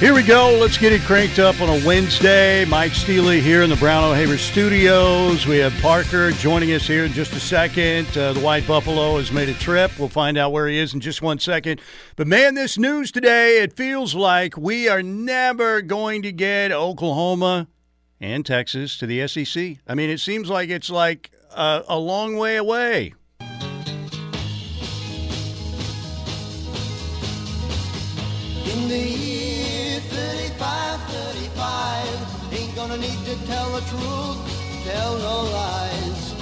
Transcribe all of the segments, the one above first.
Here we go. Let's get it cranked up on a Wednesday. Mike Steely here in the Brown O'Haver studios. We have Parker joining us here in just a second. Uh, the White Buffalo has made a trip. We'll find out where he is in just one second. But man, this news today, it feels like we are never going to get Oklahoma and Texas to the SEC. I mean, it seems like it's like a, a long way away. In the to tell the truth, tell no lies.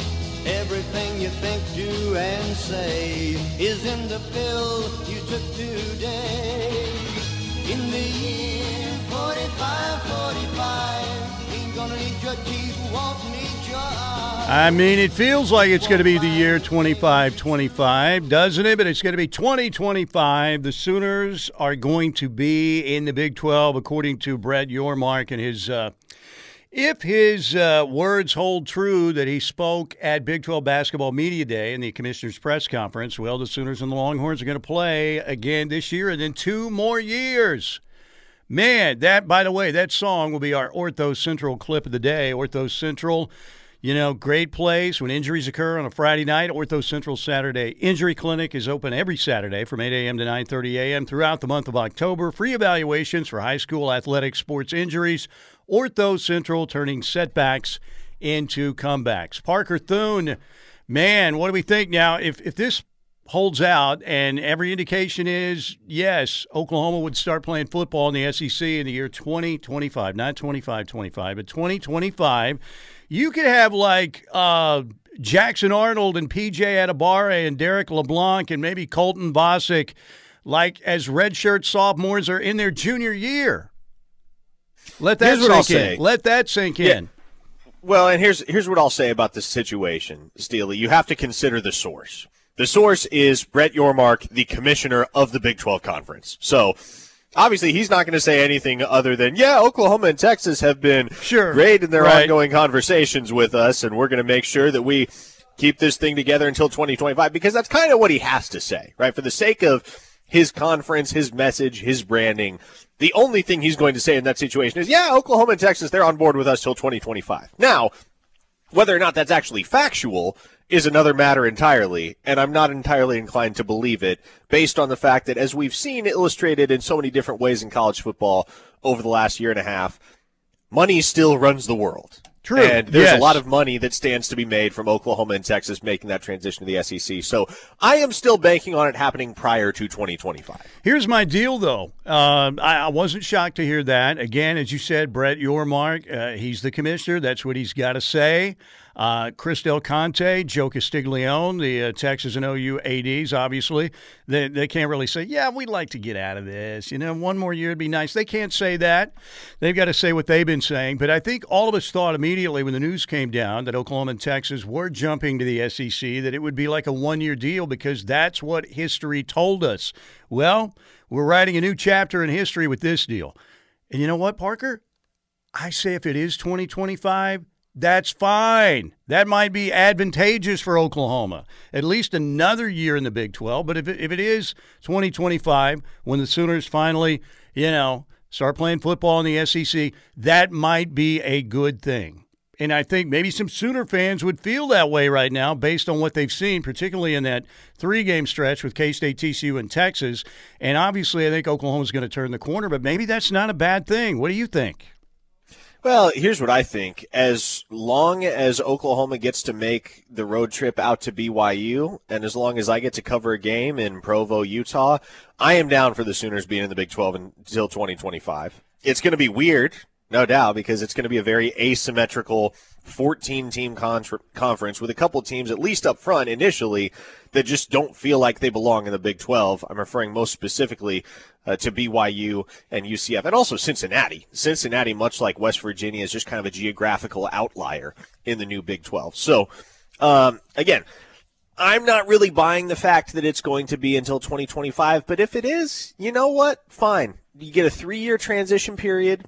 Everything you think, do, and say is in the pill you took today. In the year 45, 45, ain't gonna need your teeth, won't need your eyes. I mean, it feels like it's going to be the year 25 25, doesn't it? But it's going to be 2025. The Sooners are going to be in the Big 12, according to Brett Yormark and his. Uh, if his uh, words hold true that he spoke at Big 12 Basketball Media Day in the commissioner's press conference, well, the Sooners and the Longhorns are going to play again this year and then two more years. Man, that, by the way, that song will be our Ortho Central clip of the day. Ortho Central, you know, great place when injuries occur on a Friday night. Ortho Central Saturday Injury Clinic is open every Saturday from 8 a.m. to 9:30 a.m. throughout the month of October. Free evaluations for high school athletic sports injuries. Ortho Central turning setbacks into comebacks. Parker Thune, man, what do we think now? If if this holds out, and every indication is yes, Oklahoma would start playing football in the SEC in the year 2025, not 25 25, but 2025. You could have like uh, Jackson Arnold and PJ Adebawore and Derek LeBlanc and maybe Colton Vasek, like as redshirt sophomores are in their junior year. Let that Here's sink in. say. Let that sink Yeah. in. Well, and here's here's what I'll say about this situation, Steely. You have to consider the source. The source is Brett Yormark, the commissioner of the Big 12 Conference. So obviously he's not going to say anything other than, yeah, Oklahoma and Texas have been Sure. great in their Right. ongoing conversations with us, and we're going to make sure that we keep this thing together until 2025 because that's kind of what he has to say, right? For the sake of his conference, his message, his branding. The only thing he's going to say in that situation is, yeah, Oklahoma and Texas, they're on board with us till 2025. Now, whether or not that's actually factual is another matter entirely, and I'm not entirely inclined to believe it based on the fact that, as we've seen illustrated in so many different ways in college football over the last year and a half, money still runs the world. True. And there's Yes. a lot of money that stands to be made from Oklahoma and Texas making that transition to the SEC. So I am still banking on it happening prior to 2025. Here's my deal, though. Uh, I, I wasn't shocked to hear that. Again, as you said, Brett Yormark, uh, he's the commissioner. That's what he's got to say. Uh, Chris Del Conte, Joe Castiglione, the uh, Texas and OU ADs, obviously, they, they can't really say, yeah, we'd like to get out of this. You know, one more year would be nice. They can't say that. They've got to say what they've been saying. But I think all of us thought immediately when the news came down that Oklahoma and Texas were jumping to the SEC that it would be like a one year deal because that's what history told us. Well, we're writing a new chapter in history with this deal. And you know what, Parker? I say if it is 2025, that's fine. That might be advantageous for Oklahoma. At least another year in the Big 12. But if it, if it is 2025, when the Sooners finally, you know, start playing football in the SEC, that might be a good thing. And I think maybe some Sooner fans would feel that way right now based on what they've seen, particularly in that three game stretch with K State, TCU, and Texas. And obviously, I think Oklahoma's going to turn the corner, but maybe that's not a bad thing. What do you think? Well, here's what I think. As long as Oklahoma gets to make the road trip out to BYU, and as long as I get to cover a game in Provo, Utah, I am down for the Sooners being in the Big 12 until 2025. It's going to be weird, no doubt, because it's going to be a very asymmetrical 14 team conference with a couple teams, at least up front initially, that just don't feel like they belong in the Big 12. I'm referring most specifically uh, to BYU and UCF, and also Cincinnati. Cincinnati, much like West Virginia, is just kind of a geographical outlier in the new Big 12. So, um, again, I'm not really buying the fact that it's going to be until 2025, but if it is, you know what? Fine. You get a three year transition period,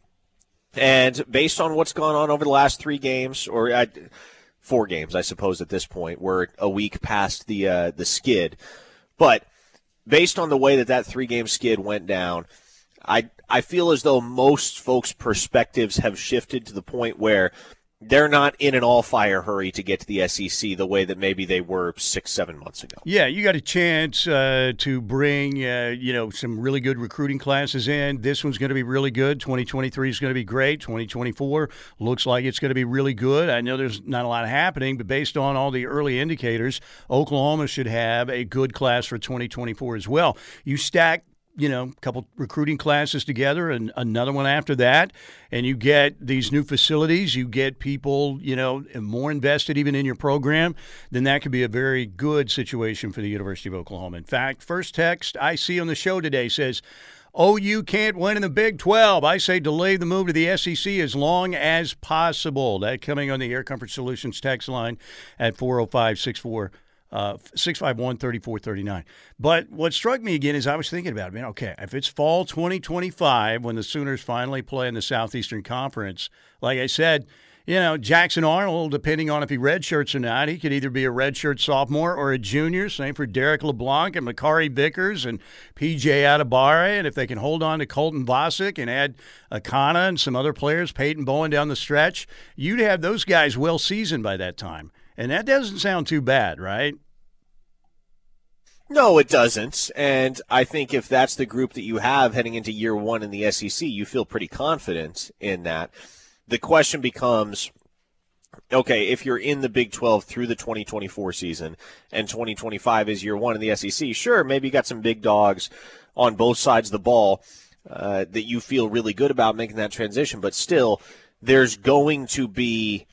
and based on what's gone on over the last three games, or uh, four games, I suppose, at this point, we're a week past the uh, the skid, but based on the way that that three game skid went down, I I feel as though most folks' perspectives have shifted to the point where they're not in an all fire hurry to get to the SEC the way that maybe they were six, seven months ago. Yeah, you got a chance uh, to bring uh, you know some really good recruiting classes in. This one's going to be really good. 2023 is going to be great. 2024 looks like it's going to be really good. I know there's not a lot happening, but based on all the early indicators, Oklahoma should have a good class for 2024 as well. You stack you know, a couple recruiting classes together and another one after that. And you get these new facilities, you get people, you know, more invested even in your program, then that could be a very good situation for the University of Oklahoma. In fact, first text I see on the show today says, Oh, you can't win in the Big 12. I say delay the move to the SEC as long as possible. That coming on the Air Comfort Solutions text line at 405 64 uh, Uh, 651 3439. But what struck me again is I was thinking about it, man, okay, if it's fall 2025 when the Sooners finally play in the Southeastern Conference, like I said, you know, Jackson Arnold, depending on if he redshirts or not, he could either be a redshirt sophomore or a junior. Same for Derek LeBlanc and Makari Vickers and PJ Adebawore. And if they can hold on to Colton Vasek and add Akana and some other players, Peyton Bowen down the stretch, you'd have those guys well seasoned by that time. And that doesn't sound too bad, right? No, it doesn't. And I think if that's the group that you have heading into year one in the SEC, you feel pretty confident in that. The question becomes okay, if you're in the Big 12 through the 2024 season and 2025 is year one in the SEC, sure, maybe you got some big dogs on both sides of the ball uh, that you feel really good about making that transition, but still, there's going to be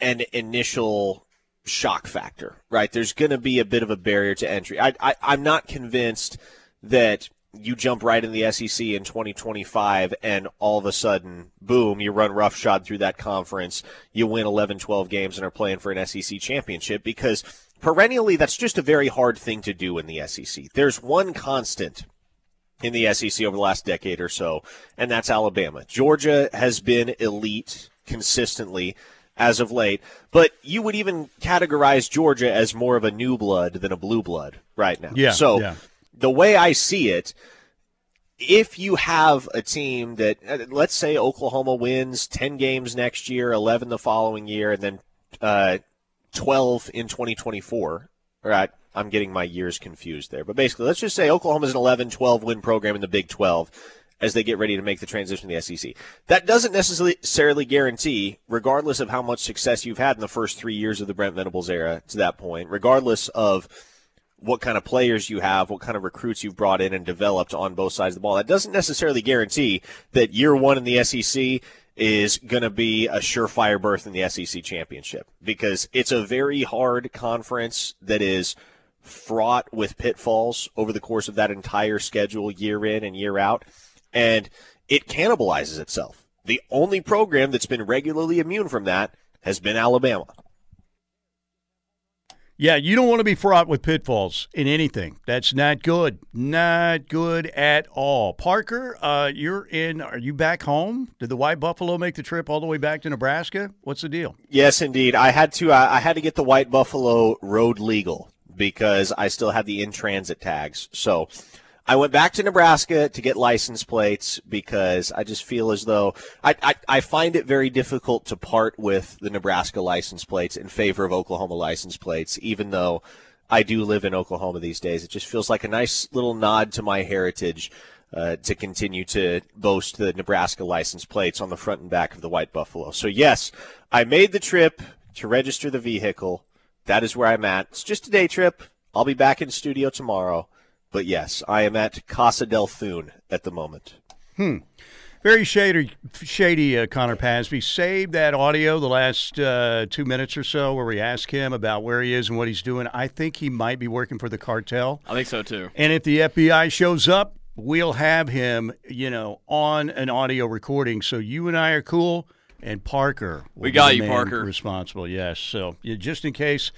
an initial shock factor, right? There's going to be a bit of a barrier to entry. I, I, I'm not convinced that you jump right in the SEC in 2025 and all of a sudden, boom, you run roughshod through that conference. You win 11, 12 games and are playing for an SEC championship because perennially that's just a very hard thing to do in the SEC. There's one constant in the SEC over the last decade or so, and that's Alabama. Georgia has been elite consistently as of late. But you would even categorize Georgia as more of a new blood than a blue blood right now. Yeah. So yeah. the way I see it, if you have a team that, uh, let's say Oklahoma wins 10 games next year, 11 the following year, and then uh, 12 in 2024, right? I'm getting my years confused there. But basically, let's just say Oklahoma's an 11 12 win program in the Big 12 as they get ready to make the transition to the SEC. That doesn't necessarily guarantee, regardless of how much success you've had in the first three years of the Brent Venables era to that point, regardless of what kind of players you have, what kind of recruits you've brought in and developed on both sides of the ball. That doesn't necessarily guarantee that year one in the SEC is going to be a surefire berth in the SEC championship because it's a very hard conference that is fraught with pitfalls over the course of that entire schedule year in and year out and it cannibalizes itself. The only program that's been regularly immune from that has been Alabama. Yeah, you don't want to be fraught with pitfalls in anything. That's not good. Not good at all. Parker, uh, you're in. Are you back home? Did the White Buffalo make the trip all the way back to Nebraska? What's the deal? Yes, indeed. I had to. Uh, I had to get the White Buffalo road legal because I still have the in transit tags. So I went back to Nebraska to get license plates because I just feel as though I, I, I, find it very difficult to part with the Nebraska license plates in favor of Oklahoma license plates, even though I do live in Oklahoma these days. It just feels like a nice little nod to my heritage uh, to continue to boast the Nebraska license plates on the front and back of the White Buffalo. So, yes, I made the trip to register the vehicle. That is where I'm at. It's just a day trip. I'll be back in studio tomorrow. But yes, I am at Casa del Thune at the moment. Hmm. Very shady, shady uh, Connor Pasby. Save that audio the last uh, two minutes or so where we ask him about where he is and what he's doing. I think he might be working for the cartel. I think so too. And if the FBI shows up, we'll have him, you know, on an audio recording. So you and I are cool, and Parker. we got you, Parker. Responsible, yes. So just in case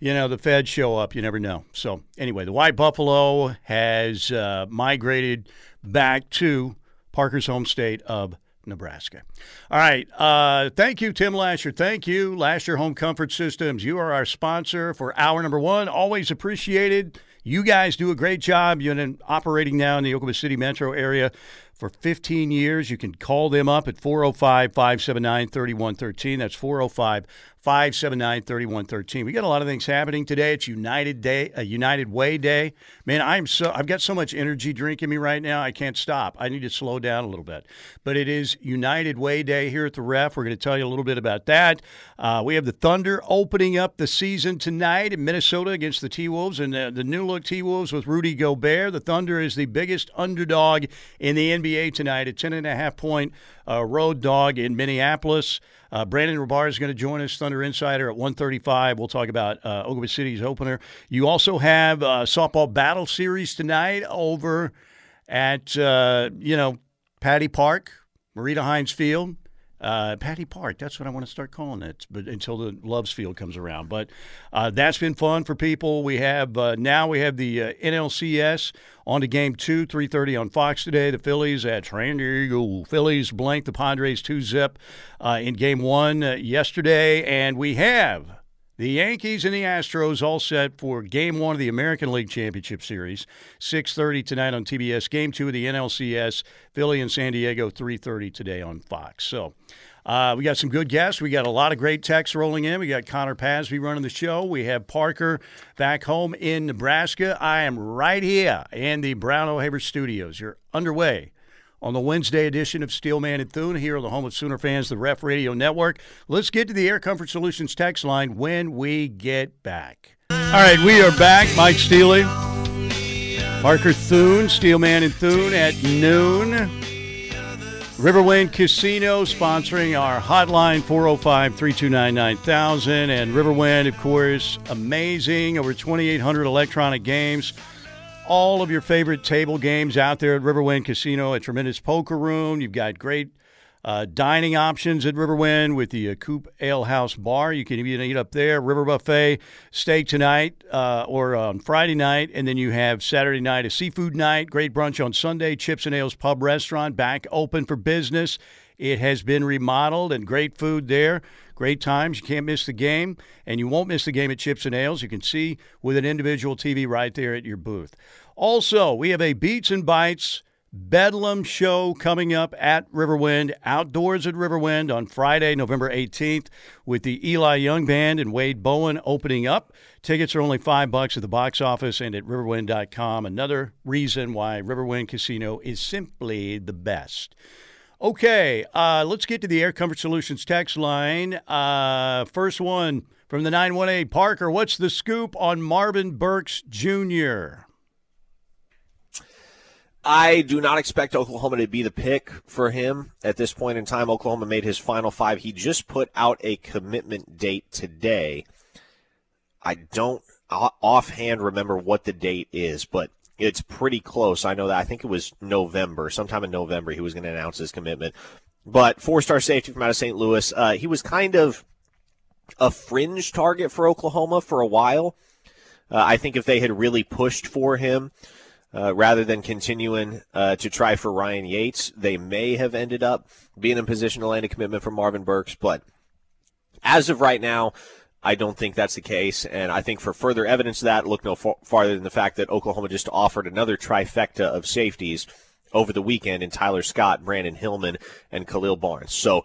you know, the feds show up. You never know. So, anyway, the White Buffalo has uh, migrated back to Parker's home state of Nebraska. All right. Uh, thank you, Tim Lasher. Thank you, Lasher Home Comfort Systems. You are our sponsor for hour number one. Always appreciated. You guys do a great job. You're operating now in the Oklahoma City metro area for 15 years. You can call them up at 405 579 3113. That's 405 579 3113. We got a lot of things happening today. It's United Day, a United Way Day. Man, I'm so I've got so much energy drinking me right now. I can't stop. I need to slow down a little bit. But it is United Way Day here at the Ref. We're going to tell you a little bit about that. Uh, we have the Thunder opening up the season tonight in Minnesota against the T Wolves and the, the new look T Wolves with Rudy Gobert. The Thunder is the biggest underdog in the NBA tonight, a 10.5 point uh, road dog in Minneapolis. Uh, Brandon Rahbar is going to join us, Thunder Insider, at 135. We'll talk about uh, City's opener. You also have uh, softball battle series tonight over at, uh, you know, Patty Park, Marita Hines Field. Uh, Patty Park, that's what I want to start calling it, but until the Loves Field comes around. But uh, that's been fun for people. We have uh, now we have the uh, NLCS on to game two, three thirty on Fox today. The Phillies at San Diego. Phillies blank the Padres two zip uh, in game one uh, yesterday, and we have the Yankees and the Astros all set for Game One of the American League Championship Series, six thirty tonight on TBS. Game Two of the NLCS, Philly and San Diego, three thirty today on Fox. So. Uh, we got some good guests. We got a lot of great texts rolling in. We got Connor Pasby running the show. We have Parker back home in Nebraska. I am right here in the Brown O'Haver Studios. You're underway on the Wednesday edition of Steelman and Thune here on the home of Sooner fans, the Ref Radio Network. Let's get to the Air Comfort Solutions text line when we get back. All right, we are back. Mike Steely, Parker Thune, Steelman and Thune at noon. Riverwind Casino sponsoring our hotline 405 329 9000. And Riverwind, of course, amazing. Over 2,800 electronic games all of your favorite table games out there at Riverwind Casino, a tremendous poker room. You've got great uh, dining options at Riverwind with the uh, Coop Ale House Bar. You can even eat up there. River Buffet steak tonight uh, or on Friday night. And then you have Saturday night a seafood night. Great brunch on Sunday. Chips and Ales Pub Restaurant back open for business. It has been remodeled and great food there. Great times. You can't miss the game, and you won't miss the game at Chips and Ales. You can see with an individual TV right there at your booth. Also, we have a Beats and Bites Bedlam show coming up at Riverwind, outdoors at Riverwind on Friday, November 18th, with the Eli Young Band and Wade Bowen opening up. Tickets are only five bucks at the box office and at riverwind.com. Another reason why Riverwind Casino is simply the best. Okay, uh, let's get to the Air Comfort Solutions text line. Uh, first one from the 918 Parker. What's the scoop on Marvin Burks Jr.? I do not expect Oklahoma to be the pick for him at this point in time. Oklahoma made his final five. He just put out a commitment date today. I don't offhand remember what the date is, but it's pretty close. I know that I think it was November, sometime in November, he was going to announce his commitment. But four star safety from out of St. Louis, uh, he was kind of a fringe target for Oklahoma for a while. Uh, I think if they had really pushed for him, uh, rather than continuing uh, to try for Ryan Yates, they may have ended up being in position to land a commitment from Marvin Burks. But as of right now, I don't think that's the case. And I think for further evidence of that, look no farther than the fact that Oklahoma just offered another trifecta of safeties over the weekend in Tyler Scott, Brandon Hillman, and Khalil Barnes. So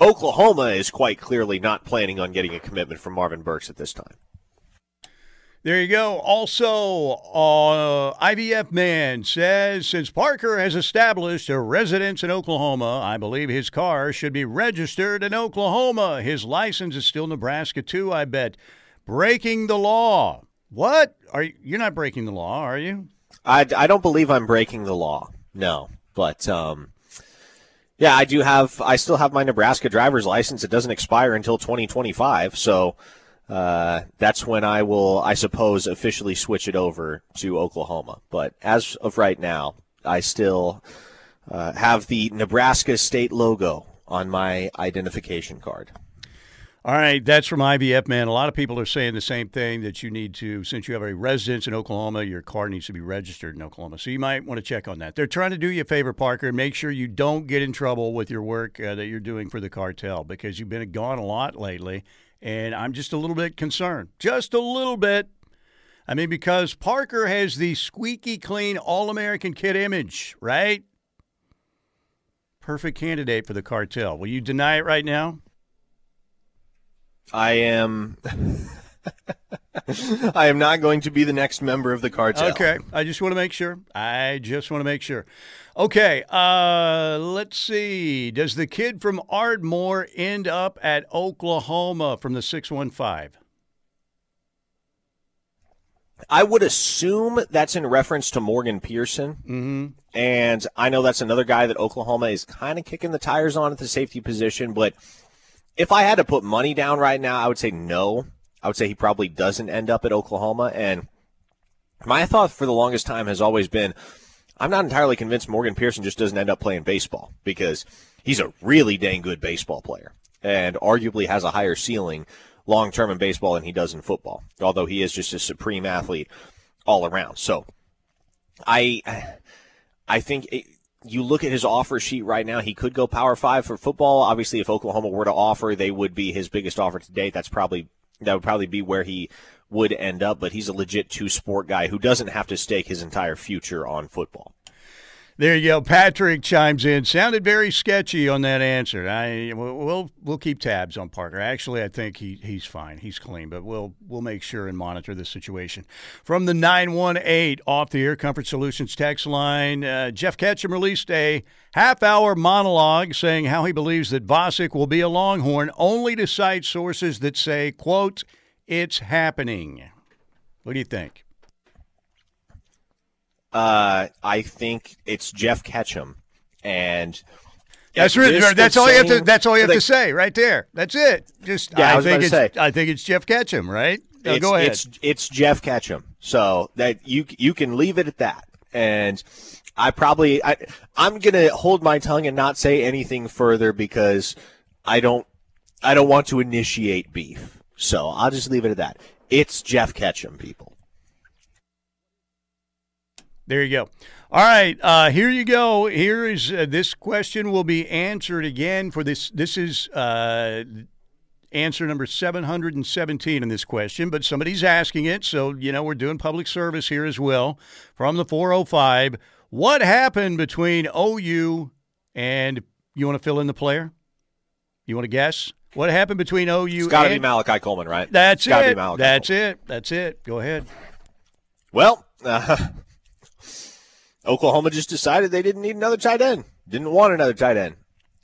Oklahoma is quite clearly not planning on getting a commitment from Marvin Burks at this time. There you go. Also, uh, IVF man says since Parker has established a residence in Oklahoma, I believe his car should be registered in Oklahoma. His license is still Nebraska too. I bet. Breaking the law. What? Are you, you're not breaking the law, are you? I, I don't believe I'm breaking the law. No, but um, yeah, I do have. I still have my Nebraska driver's license. It doesn't expire until 2025. So uh, that's when I will, I suppose, officially switch it over to Oklahoma. But as of right now, I still uh, have the Nebraska state logo on my identification card. All right, that's from IVF Man. A lot of people are saying the same thing that you need to, since you have a residence in Oklahoma, your car needs to be registered in Oklahoma. So you might want to check on that. They're trying to do you a favor, Parker, make sure you don't get in trouble with your work uh, that you're doing for the cartel because you've been gone a lot lately and I'm just a little bit concerned. Just a little bit. I mean, because Parker has the squeaky clean All American kid image, right? perfect candidate for the cartel. Will you deny it right now? I am. I am not going to be the next member of the cartel. Okay, I just want to make sure. I just want to make sure. Okay, uh, let's see. Does the kid from Ardmore end up at Oklahoma from the 615? I would assume that's in reference to Morgan Pearson. Mm-hmm. And I know that's another guy that Oklahoma is kind of kicking the tires on at the safety position. But if I had to put money down right now, I would say no. I would say he probably doesn't end up at Oklahoma. And my thought for the longest time has always been I'm not entirely convinced Morgan Pearson just doesn't end up playing baseball because he's a really dang good baseball player and arguably has a higher ceiling long term in baseball than he does in football, although he is just a supreme athlete all around. So I I think it, you look at his offer sheet right now, he could go power five for football. Obviously, if Oklahoma were to offer, they would be his biggest offer to date. That's probably that would probably be where he would end up, but he's a legit two sport guy who doesn't have to stake his entire future on football. There you go. Patrick chimes in. Sounded very sketchy on that answer. I we'll we'll keep tabs on Parker. Actually, I think he he's fine. He's clean, but we'll we'll make sure and monitor the situation. From the nine one eight off the Air Comfort Solutions text line, uh, Jeff Ketchum released a half hour monologue saying how he believes that Vasek will be a Longhorn, only to cite sources that say, "quote It's happening." What do you think? Uh, I think it's Jeff Ketchum, and that's really, that's all you have to. That's all you have like, to say right there. That's it. Just yeah, I, I think it's. Say, I think it's Jeff Ketchum, right? No, go ahead. It's it's Jeff Ketchum. So that you you can leave it at that. And I probably I I'm gonna hold my tongue and not say anything further because I don't I don't want to initiate beef. So I'll just leave it at that. It's Jeff Ketchum, people. There you go. All right, uh, here you go. Here is uh, this question will be answered again for this. This is uh, answer number 717 in this question, but somebody's asking it, so you know we're doing public service here as well. From the 405, what happened between OU and you want to fill in the player? You want to guess? What happened between OU? It's got to be Malachi Coleman, right? That's it. That's Coleman. it. That's it. Go ahead. Well, uh, Oklahoma just decided they didn't need another tight end, didn't want another tight end.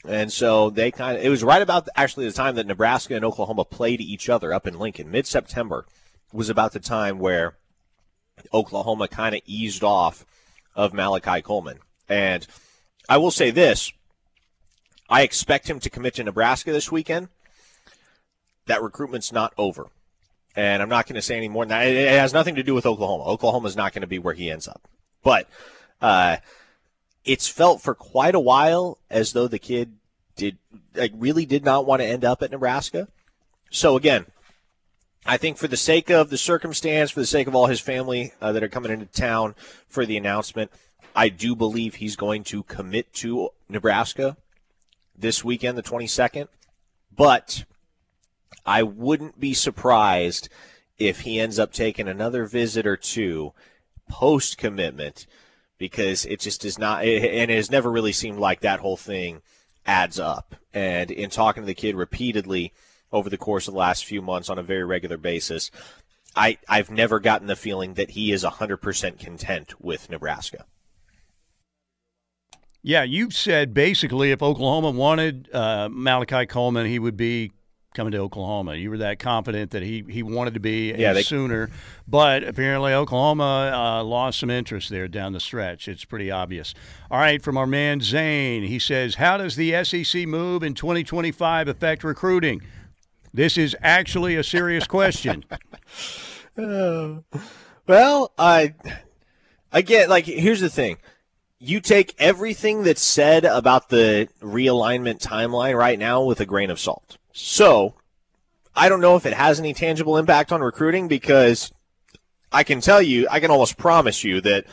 And so they kind of, it was right about actually the time that Nebraska and Oklahoma played each other up in Lincoln. Mid September was about the time where Oklahoma kind of eased off of Malachi Coleman. And I will say this I expect him to commit to Nebraska this weekend. That recruitment's not over. And I'm not going to say any more than that. It has nothing to do with Oklahoma. Oklahoma's not going to be where he ends up. But uh, it's felt for quite a while as though the kid did like really did not want to end up at Nebraska. So again, I think for the sake of the circumstance, for the sake of all his family uh, that are coming into town for the announcement, I do believe he's going to commit to Nebraska this weekend, the 22nd. But I wouldn't be surprised if he ends up taking another visit or two post commitment because it just is not, and it has never really seemed like that whole thing adds up. And in talking to the kid repeatedly over the course of the last few months on a very regular basis, I, I've never gotten the feeling that he is 100% content with Nebraska. Yeah, you've said basically if Oklahoma wanted uh, Malachi Coleman, he would be coming to Oklahoma. You were that confident that he, he wanted to be yeah, they, sooner, but apparently Oklahoma uh, lost some interest there down the stretch. It's pretty obvious. All right, from our man Zane, he says, "How does the SEC move in 2025 affect recruiting?" This is actually a serious question. uh, well, I I get like here's the thing. You take everything that's said about the realignment timeline right now with a grain of salt so, I don't know if it has any tangible impact on recruiting because I can tell you, I can almost promise you that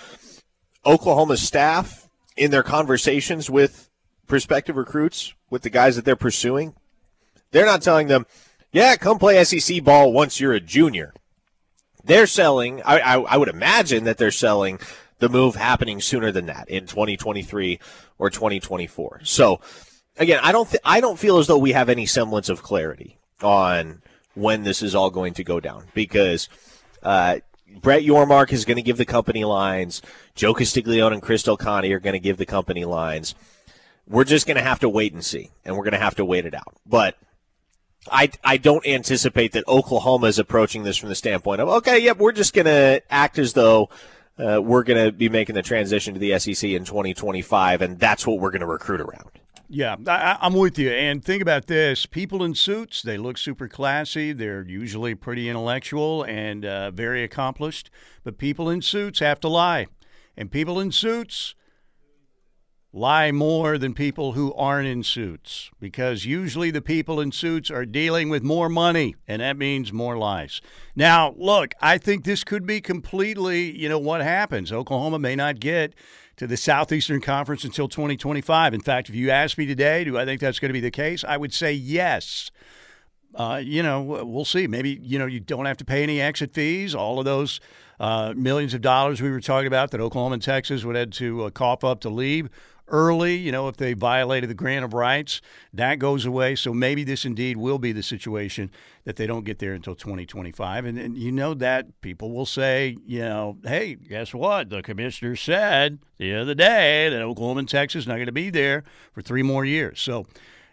Oklahoma's staff, in their conversations with prospective recruits, with the guys that they're pursuing, they're not telling them, yeah, come play SEC ball once you're a junior. They're selling, I, I, I would imagine that they're selling the move happening sooner than that in 2023 or 2024. So again, I don't th- I don't feel as though we have any semblance of clarity on when this is all going to go down because uh, Brett Yormark is going to give the company lines. Joe Castiglione and Chris Del are going to give the company lines. We're just going to have to wait and see, and we're going to have to wait it out. But I, I don't anticipate that Oklahoma is approaching this from the standpoint of, okay, yep, we're just going to act as though uh, we're going to be making the transition to the SEC in 2025, and that's what we're going to recruit around. Yeah, I, am with you. And think about this people in suits, they look super classy. They're usually pretty intellectual and uh, very accomplished. But people in suits have to lie. And people in suits lie more than people who aren't in suits because usually the people in suits are dealing with more money and that means more lies. Now, look, I think this could be completely, you know, what happens. Oklahoma may not get to the Southeastern Conference until 2025. In fact, if you ask me today, do I think that's going to be the case? I would say yes. Uh, you know, we'll see. Maybe, you know, you don't have to pay any exit fees. All of those uh, millions of dollars we were talking about that Oklahoma and Texas would have to uh, cough up to leave early, you know, if they violated the grant of rights, that goes away. So maybe this indeed will be the situation that they don't get there until 2025. And, and you know that people will say, you know, hey, guess what? The commissioner said the other day that Oklahoma and Texas not going to be there for three more years. So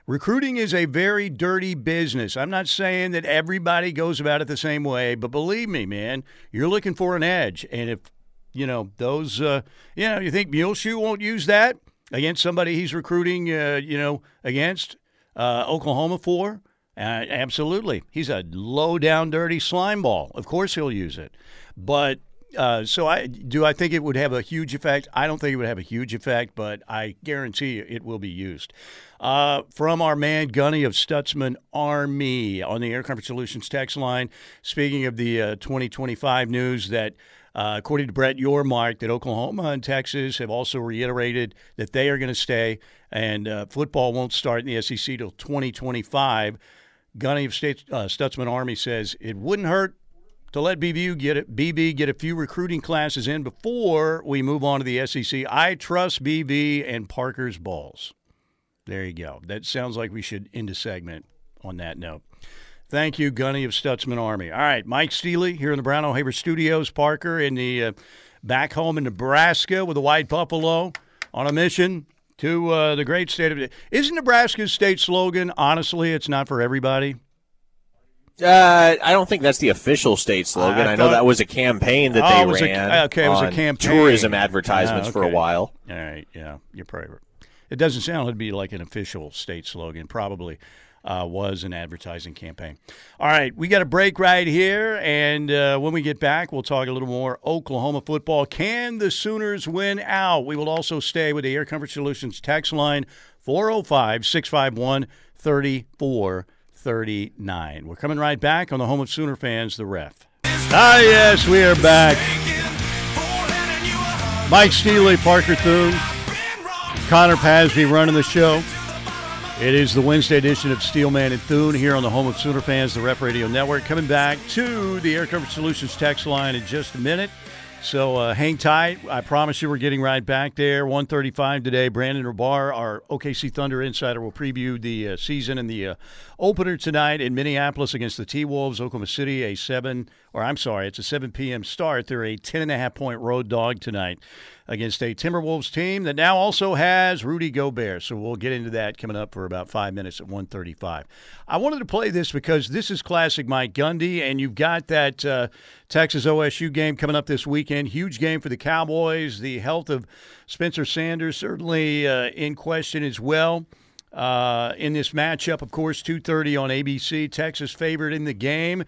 recruiting is a very dirty business. I'm not saying that everybody goes about it the same way, but believe me, man, you're looking for an edge. And if you know those uh, you know you think muleshoe won't use that against somebody he's recruiting, uh, you know, against uh, Oklahoma for? Uh, absolutely. He's a low down, dirty slime ball. Of course he'll use it. But uh, so I do I think it would have a huge effect? I don't think it would have a huge effect, but I guarantee you it will be used. Uh, from our man Gunny of Stutzman Army on the Air Comfort Solutions text line, speaking of the uh, 2025 news that uh, according to Brett Yormark, that Oklahoma and Texas have also reiterated that they are going to stay, and uh, football won't start in the SEC till 2025. Gunny of State, uh, Stutzman Army says it wouldn't hurt to let BBU get it, BB get a few recruiting classes in before we move on to the SEC. I trust BB and Parker's balls. There you go. That sounds like we should end a segment on that note. Thank you, Gunny of Stutzman Army. All right, Mike Steely here in the Brown O'Haver Studios. Parker in the uh, back home in Nebraska with the White Buffalo on a mission to uh, the great state of. Isn't Nebraska's state slogan? Honestly, it's not for everybody. Uh, I don't think that's the official state slogan. I, I know that was a campaign that oh, they ran. A, okay, it was a campaign. Tourism advertisements okay. for a while. All right, yeah, you're probably. It doesn't sound to be like an official state slogan. Probably uh, was an advertising campaign. All right, we got a break right here, and uh, when we get back, we'll talk a little more Oklahoma football. Can the Sooners win out? We will also stay with the Air Comfort Solutions text line 405 651 3439. We're coming right back on the home of Sooner fans, the ref. Ah, yes, we are back. Mike Steely, Parker Thune, Connor Pasby running the show. It is the Wednesday edition of Steelman and Thune here on the home of Sooner fans, the Ref Radio Network. Coming back to the Air Comfort Solutions text line in just a minute. So uh, hang tight. I promise you we're getting right back there. 135 today. Brandon Rahbar, our OKC Thunder insider, will preview the uh, season and the uh, opener tonight in Minneapolis against the T-Wolves. Oklahoma City, a 7, or I'm sorry, it's a 7 p.m. start. They're a 10.5 point road dog tonight against a Timberwolves team that now also has Rudy Gobert. So we'll get into that coming up for about five minutes at 1:35. I wanted to play this because this is classic Mike Gundy, and you've got that uh, Texas OSU game coming up this weekend. Huge game for the Cowboys. The health of Spencer Sanders certainly uh, in question as well. Uh, in this matchup, of course, 2:30 on ABC. Texas favored in the game.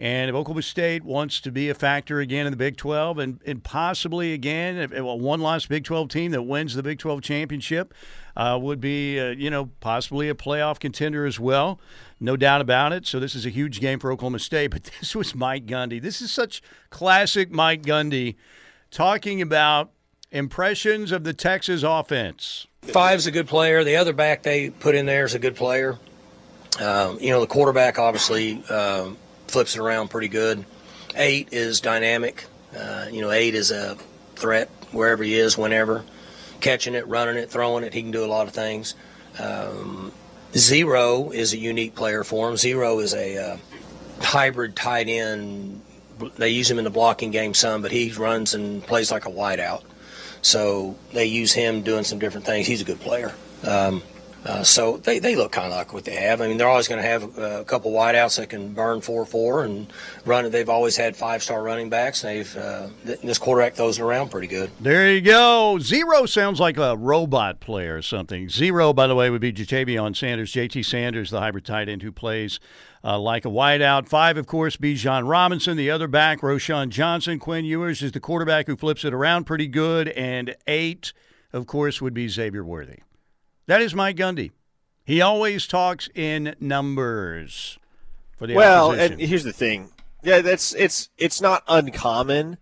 And if Oklahoma State wants to be a factor again in the Big 12 and, and possibly again, a one loss Big 12 team that wins the Big 12 championship uh, would be, uh, you know, possibly a playoff contender as well. No doubt about it. So this is a huge game for Oklahoma State. But this was Mike Gundy. This is such classic Mike Gundy talking about impressions of the Texas offense. Five's a good player. The other back they put in there is a good player. Um, you know, the quarterback obviously. Um, flips it around pretty good. Eight is dynamic. Uh, you know, eight is a threat wherever he is, whenever, catching it, running it, throwing it. He can do a lot of things. Um, Zero is a unique player for him. Zero is a uh, hybrid tight end. They use him in the blocking game some, but he runs and plays like a wideout. So they use him doing some different things. He's a good player. Um, uh, so they, they look kind of like what they have. I mean, they're always going to have a, a couple wideouts that can burn four four and run it. They've always had five star running backs. They've uh, th- this quarterback throws it around pretty good. There you go. Zero sounds like a robot player or something. Zero, by the way, would be Ja'Tavion Sanders, JT Sanders, the hybrid tight end who plays uh, like a wideout. Five, of course, Bijan Robinson. The other back, Roschon Johnson. Quinn Ewers is the quarterback who flips it around pretty good. And eight, of course, would be Xavier Worthy. That is Mike Gundy. He always talks in numbers for the well, opposition. and here's the thing. Yeah, that's it's it's not uncommon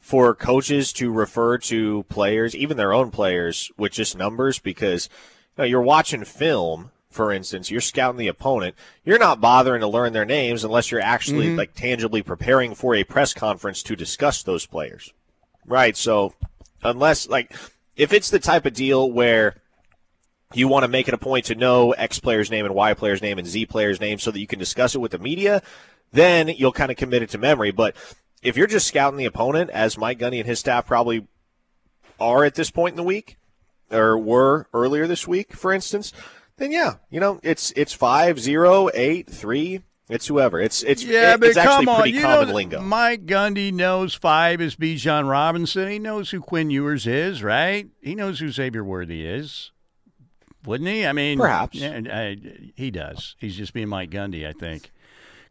for coaches to refer to players, even their own players, with just numbers because you know, you're watching film, for instance, you're scouting the opponent. You're not bothering to learn their names unless you're actually Mm-hmm. like tangibly preparing for a press conference to discuss those players. Right. So unless like if it's the type of deal where you want to make it a point to know X player's name and Y player's name and Z player's name so that you can discuss it with the media, then you'll kind of commit it to memory. But if you're just scouting the opponent, as Mike Gundy and his staff probably are at this point in the week, or were earlier this week, for instance, then yeah, you know, it's it's five, zero, eight, three. It's whoever. It's it's yeah, it- but it's actually come on, pretty you common know, lingo. Mike Gundy knows five is Bijan Robinson. He knows who Quinn Ewers is, right? He knows who Xavier Worthy is, wouldn't he? I mean, Perhaps. Yeah, I, he does. He's just being Mike Gundy, I think.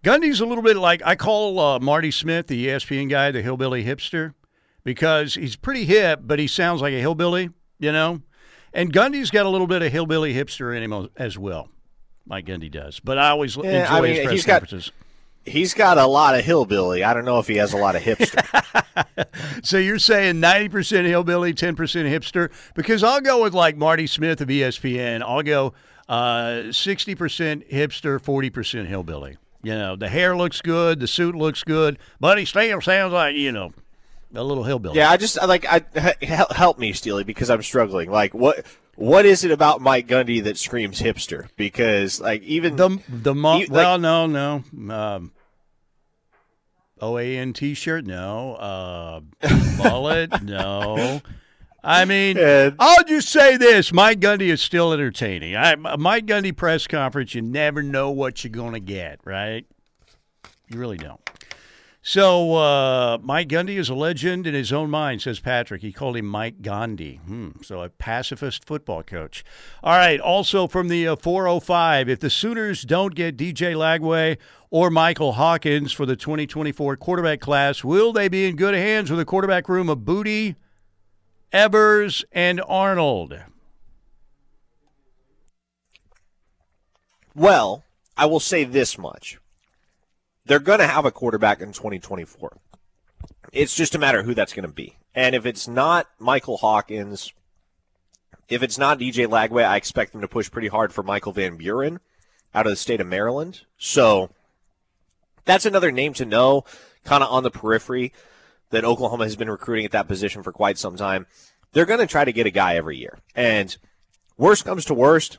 Gundy's a little bit like I call uh, Marty Smith, the ESPN guy, the hillbilly hipster, because he's pretty hip, but he sounds like a hillbilly, you know. And Gundy's got a little bit of hillbilly hipster in him as well. Mike Gundy does, but I always enjoy I mean, his press he's got- conferences. He's got a lot of hillbilly. I don't know if he has a lot of hipster. So you're saying 90% hillbilly, 10% hipster? Because I'll go with like Marty Smith of ESPN. I'll go uh, 60% hipster, 40% hillbilly. You know, the hair looks good, the suit looks good, but he still sounds like, you know, a little hillbilly. Yeah, I just like I help me, Steely, because I'm struggling. Like what what is it about Mike Gundy that screams hipster? Because like even The, the mo- like- well, no, no. Um, OAN t shirt? No. Uh, mullet? no. I mean, Yeah. I'll just say this: Mike Gundy is still entertaining. I, Mike Gundy press conference, you never know what you're going to get, right? You really don't. So uh, Mike Gundy is a legend in his own mind, says Patrick. He called him Mike Gandhi. Hmm, so a pacifist football coach. All right. Also from the uh, 405, if the Sooners don't get DJ Lagway or Michael Hawkins for the 2024 quarterback class, will they be in good hands with a quarterback room of Booty, Evers, and Arnold? well, I will say this much: they're going to have a quarterback in 2024. It's just a matter of who that's going to be, and if it's not Michael Hawkins, if it's not DJ Lagway, I expect them to push pretty hard for Michael Van Buren out of the state of Maryland. So that's another name to know, kind of on the periphery that Oklahoma has been recruiting at that position for quite some time. They're going to try to get a guy every year. And worst comes to worst,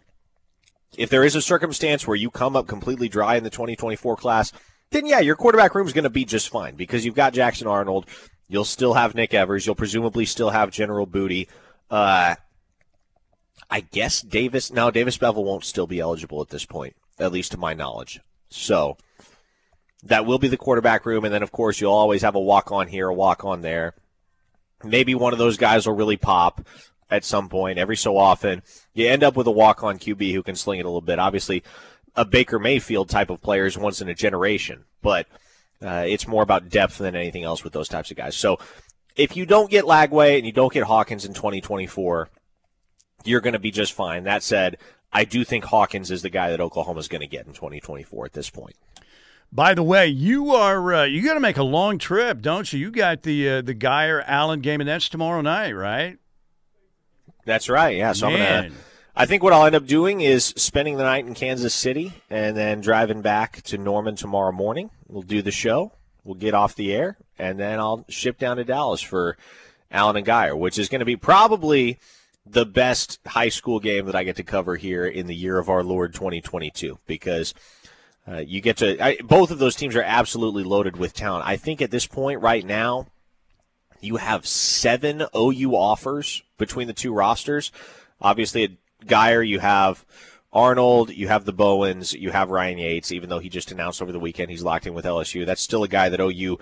if there is a circumstance where you come up completely dry in the 2024 class, then yeah, your quarterback room is going to be just fine because you've got Jackson Arnold. You'll still have Nick Evers. You'll presumably still have General Booty. Uh, I guess Davis. Now Davis Beville won't still be eligible at this point, at least to my knowledge. So that will be the quarterback room, and then of course you'll always have a walk on here, a walk on there. Maybe one of those guys will really pop at some point. Every so often, you end up with a walk on QB who can sling it a little bit. Obviously, a Baker Mayfield type of player is once in a generation, but uh, it's more about depth than anything else with those types of guys. So if you don't get Lagway and you don't get Hawkins in 2024, you're going to be just fine. That said, I do think Hawkins is the guy that Oklahoma's going to get in 2024 at this point. By the way, you are uh, you got to make a long trip, don't you? You got the uh, the Guyer Allen game, and that's tomorrow night, right? That's right. Yeah. So I'm gonna. I think what I'll end up doing is spending the night in Kansas City and then driving back to Norman tomorrow morning. We'll do the show. We'll get off the air and then I'll ship down to Dallas for Allen and Guyer, which is going to be probably the best high school game that I get to cover here in the year of our Lord 2022 because uh, you get to I, both of those teams are absolutely loaded with talent. I think at this point right now you have seven OU offers between the two rosters. Obviously, at Guyer you have Arnold, you have the Bowens, you have Ryan Yates. Even though he just announced over the weekend he's locked in with LSU, that's still a guy that OU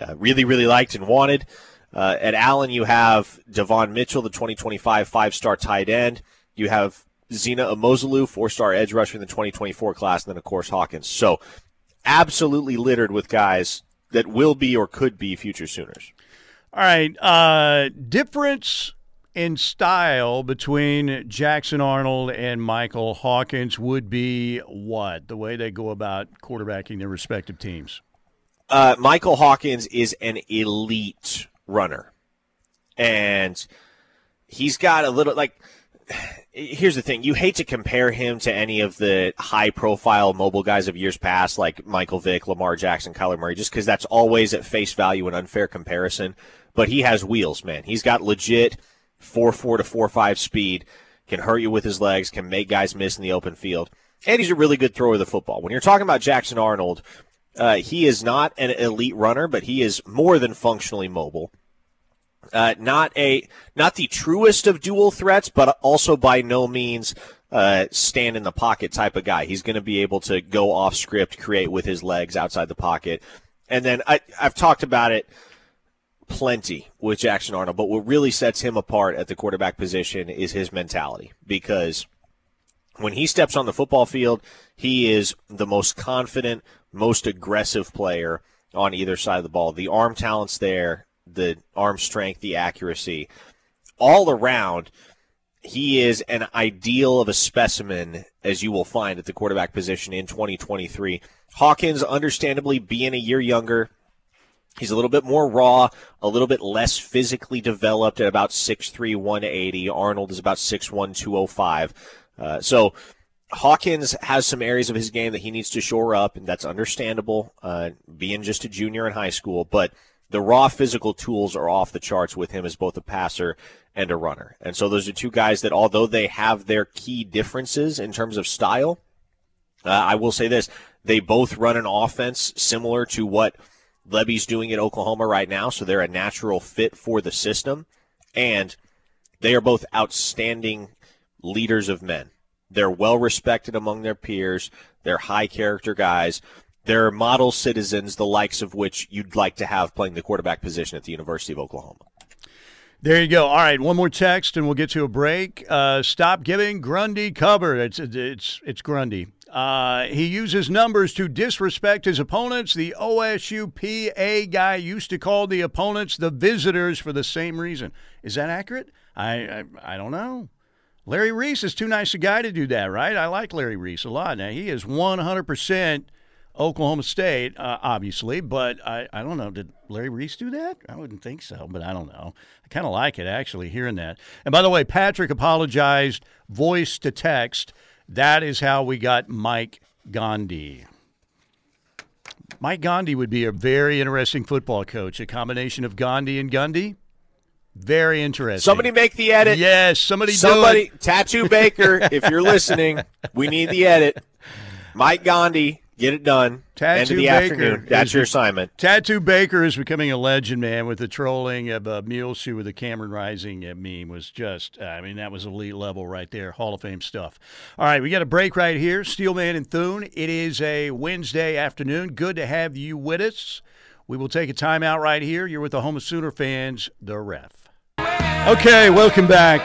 uh, really really liked and wanted. Uh, at Allen, you have Devon Mitchell, the 2025 five-star tight end. You have Zina Umeozulu, four-star edge rusher in the 2024 class, and then of course Hawkins. So, absolutely littered with guys that will be or could be future Sooners. All right, uh, difference in style between Jackson Arnold and Michael Hawkins would be what the way they go about quarterbacking their respective teams. Uh, Michael Hawkins is an elite runner. And he's got a little like here's the thing. You hate to compare him to any of the high profile mobile guys of years past like michael vick lamar jackson kyler murray just because that's always at face value an unfair comparison. But he has wheels man. He's got legit 4-4 to 4-5 speed can hurt you with his legs can make guys miss in the open field and he's a really good thrower of the football. When you're talking about jackson arnold uh, he is not an elite runner, but he is more than functionally mobile. Uh, not a not the truest of dual threats, but also by no means uh, stand in the pocket type of guy. He's going to be able to go off script, create with his legs outside the pocket, and then I, I've talked about it plenty with Jackson Arnold. But what really sets him apart at the quarterback position is his mentality because when he steps on the football field, he is the most confident, most aggressive player on either side of the ball. The arm talent's there, the arm strength, the accuracy. All around, he is an ideal of a specimen as you will find at the quarterback position in 2023. Hawkins, understandably, being a year younger, he's a little bit more raw, a little bit less physically developed at about 6'3, 180. Arnold is about 6'1, 205. Uh, so Hawkins has some areas of his game that he needs to shore up, and that's understandable, uh, being just a junior in high school. But the raw physical tools are off the charts with him as both a passer and a runner. And so those are two guys that, although they have their key differences in terms of style, uh, I will say this: they both run an offense similar to what Lebby's doing at Oklahoma right now. So they're a natural fit for the system, and they are both outstanding leaders of men. They're well respected among their peers. They're high character guys. They're model citizens, the likes of which you'd like to have playing the quarterback position at the University of Oklahoma. There you go. All right, one more text, and we'll get to a break. Uh, stop giving Grundy cover. It's it's it's Grundy. Uh, he uses numbers to disrespect his opponents. The OSU PA guy used to call the opponents the visitors for the same reason. Is that accurate? I I, I don't know. Larry Reece is too nice a guy to do that, right? I like Larry Reece a lot. Now, he is 100% Oklahoma State, uh, obviously, but I, I don't know. Did Larry Reece do that? I wouldn't think so, but I don't know. I kind of like it, actually, hearing that. And by the way, Patrick apologized voice to text. That is how we got Mike Gandhi. Mike Gandhi would be a very interesting football coach, a combination of Gandhi and Gundy. Very interesting. Somebody make the edit. Yes, somebody. Somebody, Tattoo Baker. if you're listening, we need the edit. Mike Gandhi, get it done. Tattoo End of the Baker afternoon. That's your assignment. Tattoo Baker is becoming a legend, man. With the trolling of a mule shoe with a Cameron Rising uh, meme was just, I mean, that was elite level right there. Hall of Fame stuff. All right, we got a break right here. Steelman and Thune. It is a Wednesday afternoon. Good to have you with us. We will take a timeout right here. You're with the Home of Sooner fans, the ref. Okay, welcome back.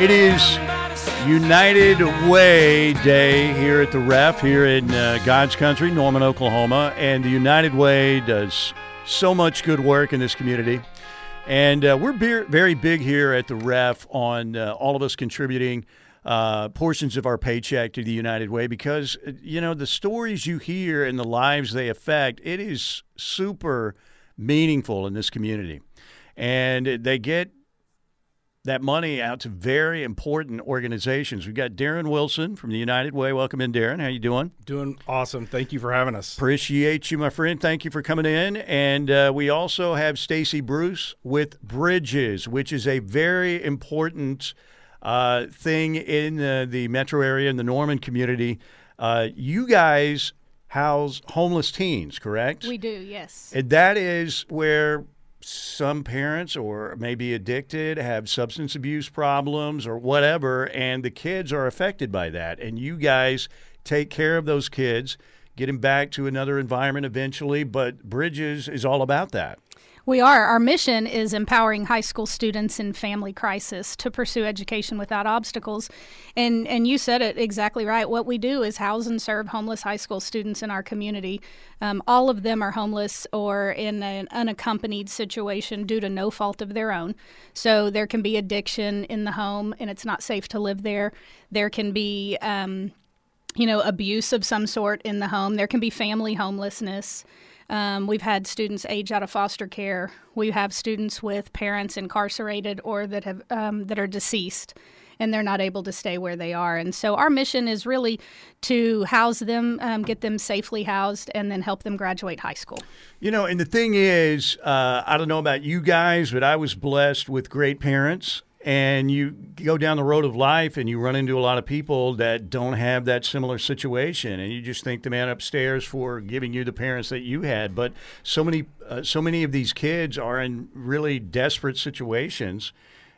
It is United Way Day here at the Ref here in uh, God's country, Norman, Oklahoma, and the United Way does so much good work in this community. And uh, we're very big here at the Ref on uh, all of us contributing uh, portions of our paycheck to the United Way because, you know, the stories you hear and the lives they affect, it is super meaningful in this community and they get that money out to very important organizations. We've got Darren Wilson from the United Way. Welcome in, Darren. How you doing? Doing awesome. Thank you for having us. Appreciate you, my friend. Thank you for coming in. And uh, we also have Stacy Bruce with Bridges, which is a very important uh, thing in uh, the metro area in the Norman community. Uh, you guys house homeless teens, correct? We do, yes. And that is where some parents or maybe addicted have substance abuse problems or whatever and the kids are affected by that. And you guys take care of those kids get them back to another environment eventually but bridges is all about that we are. Our mission is empowering high school students in family crisis to pursue education without obstacles. And and you said it exactly right. What we do is house and serve homeless high school students in our community. Um, all of them are homeless or in an unaccompanied situation due to no fault of their own. So there can be addiction in the home, and it's not safe to live there. There can be um, you know, abuse of some sort in the home. There can be family homelessness. Um, we've had students age out of foster care. We have students with parents incarcerated or that have um, that are deceased, and they're not able to stay where they are. And so our mission is really to house them, um, get them safely housed, and then help them graduate high school. You know, and the thing is, uh, I don't know about you guys, but I was blessed with great parents and you go down the road of life and you run into a lot of people that don't have that similar situation. And you just thank the man upstairs for giving you the parents that you had. But so many uh, so many of these kids are in really desperate situations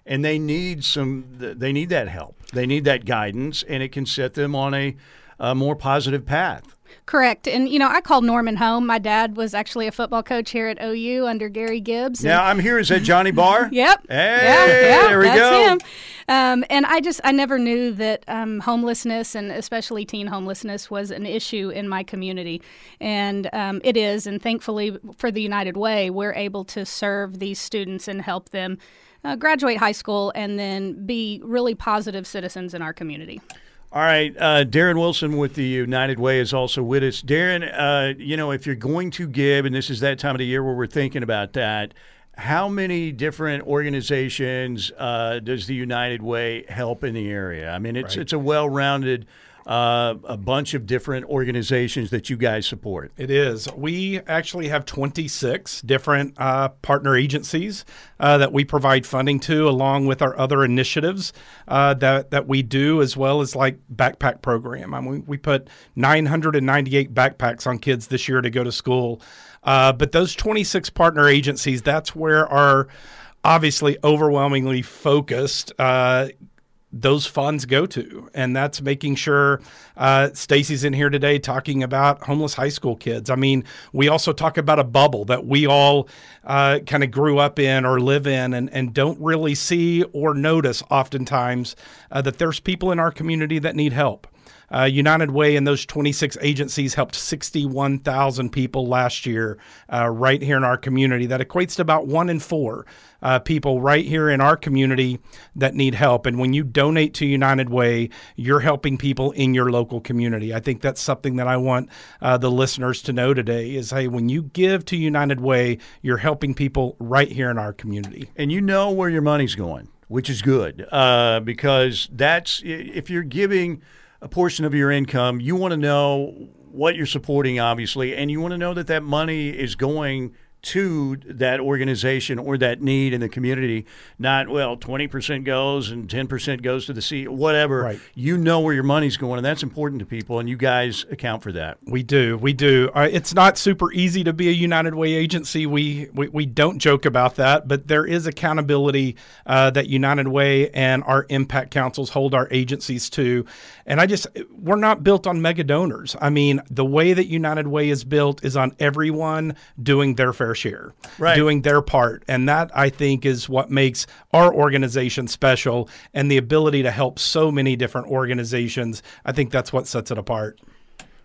and they need some they need that help. They need that guidance and it can set them on a, a more positive path Correct. And, you know, I called Norman home. My dad was actually a football coach here at OU under Gary Gibbs. Now, I'm here. Is that Johnny Barr? yep. Hey, yeah, yeah, there we that's go. Him. Um, and I just, I never knew that um, homelessness and especially teen homelessness was an issue in my community. And um, it is. And thankfully for the United Way, we're able to serve these students and help them uh, graduate high school and then be really positive citizens in our community. All right, uh, Darren Wilson with the United Way is also with us. Darren, uh, you know, if you're going to give, and this is that time of the year where we're thinking about that, how many different organizations uh, does the United Way help in the area? I mean, it's Right. it's a well-rounded, uh, a bunch of different organizations that you guys support. It is. We actually have 26 different uh, partner agencies uh, that we provide funding to, along with our other initiatives uh, that that we do, as well as like backpack program. I mean, we put 998 backpacks on kids this year to go to school. Uh, but those 26 partner agencies, that's where our obviously overwhelmingly focused uh, those funds go to, and that's making sure uh, Stacy's in here today talking about homeless high school kids. I mean, we also talk about a bubble that we all uh, kind of grew up in or live in, and, and don't really see or notice oftentimes uh, that there's people in our community that need help. Uh, United Way and those 26 agencies helped 61,000 people last year uh, right here in our community. That equates to about one in four uh, people right here in our community that need help. And when you donate to United Way, you're helping people in your local community. I think that's something that I want uh, the listeners to know today is hey, when you give to United Way, you're helping people right here in our community. and you know where your money's going, which is good uh, because that's if you're giving a portion of your income, you want to know what you're supporting, obviously, and you want to know that that money is going to that organization or that need in the community. Not well, twenty percent goes and ten percent goes to the C, whatever. Right. You know where your money's going, and that's important to people, and you guys account for that. We do, we do. Uh, it's not super easy to be a United Way agency. We we, we don't joke about that, but there is accountability uh, that United Way and our impact councils hold our agencies to. And I just we're not built on mega donors. I mean, the way that United Way is built is on everyone doing their fair share, Right. doing their part, and that I think is what makes our organization special and the ability to help so many different organizations. I think that's what sets it apart.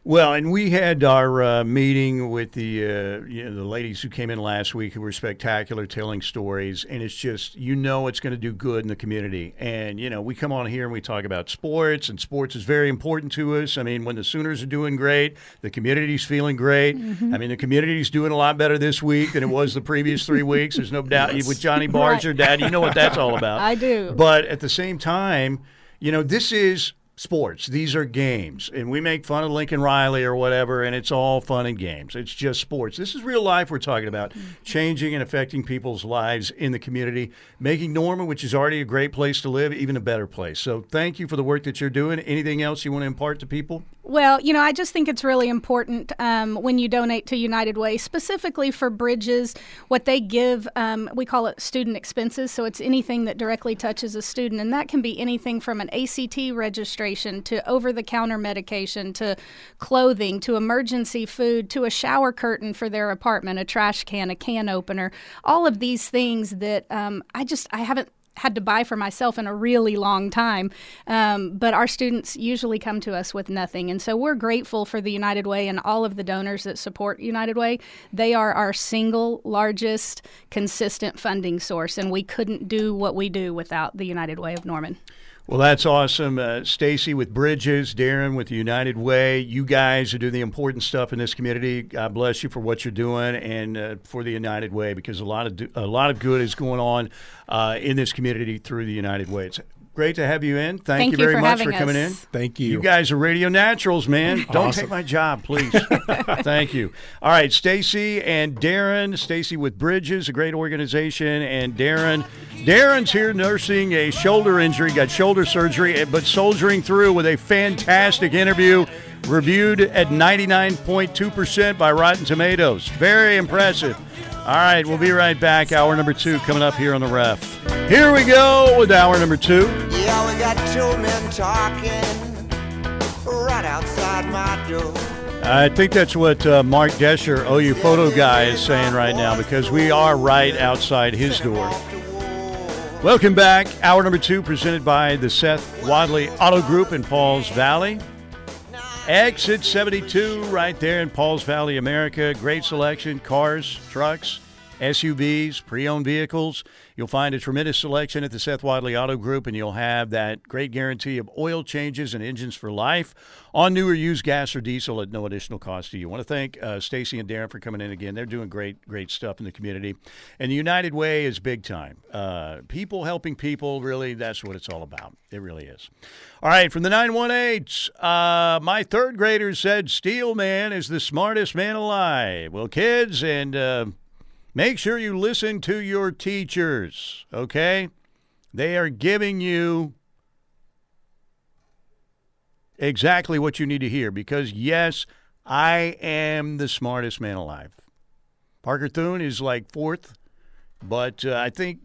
Well, and we had our uh, meeting with the uh, you know, the ladies who came in last week who were spectacular, telling stories, and it's just you know it's going to do good in the community. And you know we come on here and we talk about sports, and sports is very important to us. I mean, when the Sooners are doing great, the community's feeling great. I mean, the community's doing a lot better this week than it was the previous three weeks. There's no doubt. With Johnny Barger, Dad, you know what that's all about. I do. But at the same time, you know, this is sports. These are games. And we make fun of Lincoln Riley or whatever, and it's all fun and games. It's just sports. This is real life we're talking about, changing and affecting people's lives in the community, making Norman, which is already a great place to live, even a better place. So thank you for the work that you're doing. Anything else you want to impart to people? Well, you know, I just think it's really important um, when you donate to United Way, specifically for bridges, what they give, um, we call it student expenses. So it's anything that directly touches a student. And that can be anything from an ACT registration to over the counter medication to clothing to emergency food to a shower curtain for their apartment, a trash can, a can opener. All of these things that um, I just, I haven't had to buy for myself in a really long time. Um, but our students usually come to us with nothing. And so we're grateful for the United Way and all of the donors that support United Way. They are our single largest consistent funding source, and we couldn't do what we do without the United Way of Norman. Well, that's awesome. Uh, Stacy with Bridges, Darren with the United Way. You guys who do the important stuff in this community. God bless you for what you're doing and uh, for the United Way because a lot of do, a lot of good is going on uh, in this community through the United Way. It's great to have you in. Thank, Thank you you very for much for coming in. Thank you. You guys are radio naturals, man. Don't Awesome. take my job, please. Thank you. All right, Stacy and Darren. Stacy with Bridges, a great organization, and Darren. Darren's here nursing a shoulder injury, got shoulder surgery, eh, but soldiering through with a fantastic interview reviewed at 99.2% by Rotten Tomatoes. Very impressive. All right, we'll be right back. Hour number two coming up here on the ref. Here we go with hour number two. Yeah, we got two men talking right outside my door. I think that's what uh, Mark Desher, OU photo guy, is saying right now because we are right outside his door. Welcome back. Hour number two presented by the Seth Wadley Auto Group in Pauls Valley. Exit 72 right there in Pauls Valley, America. Great selection cars, trucks, SUVs, pre owned vehicles. You'll find a tremendous selection at the Seth Wadley Auto Group, and you'll have that great guarantee of oil changes and engines for life on new or used gas or diesel at no additional cost to you. I want to thank uh, Stacy and Darren for coming in again. They're doing great, great stuff in the community. And the United Way is big time. Uh, people helping people, really, that's what it's all about. It really is. All right, from the 918, uh, my third grader said Steel Man is the smartest man alive. Well, kids, and uh, make sure you listen to your teachers, okay? They are giving you exactly what you need to hear because, yes, I am the smartest man alive. Parker Thune is like fourth, but uh, I think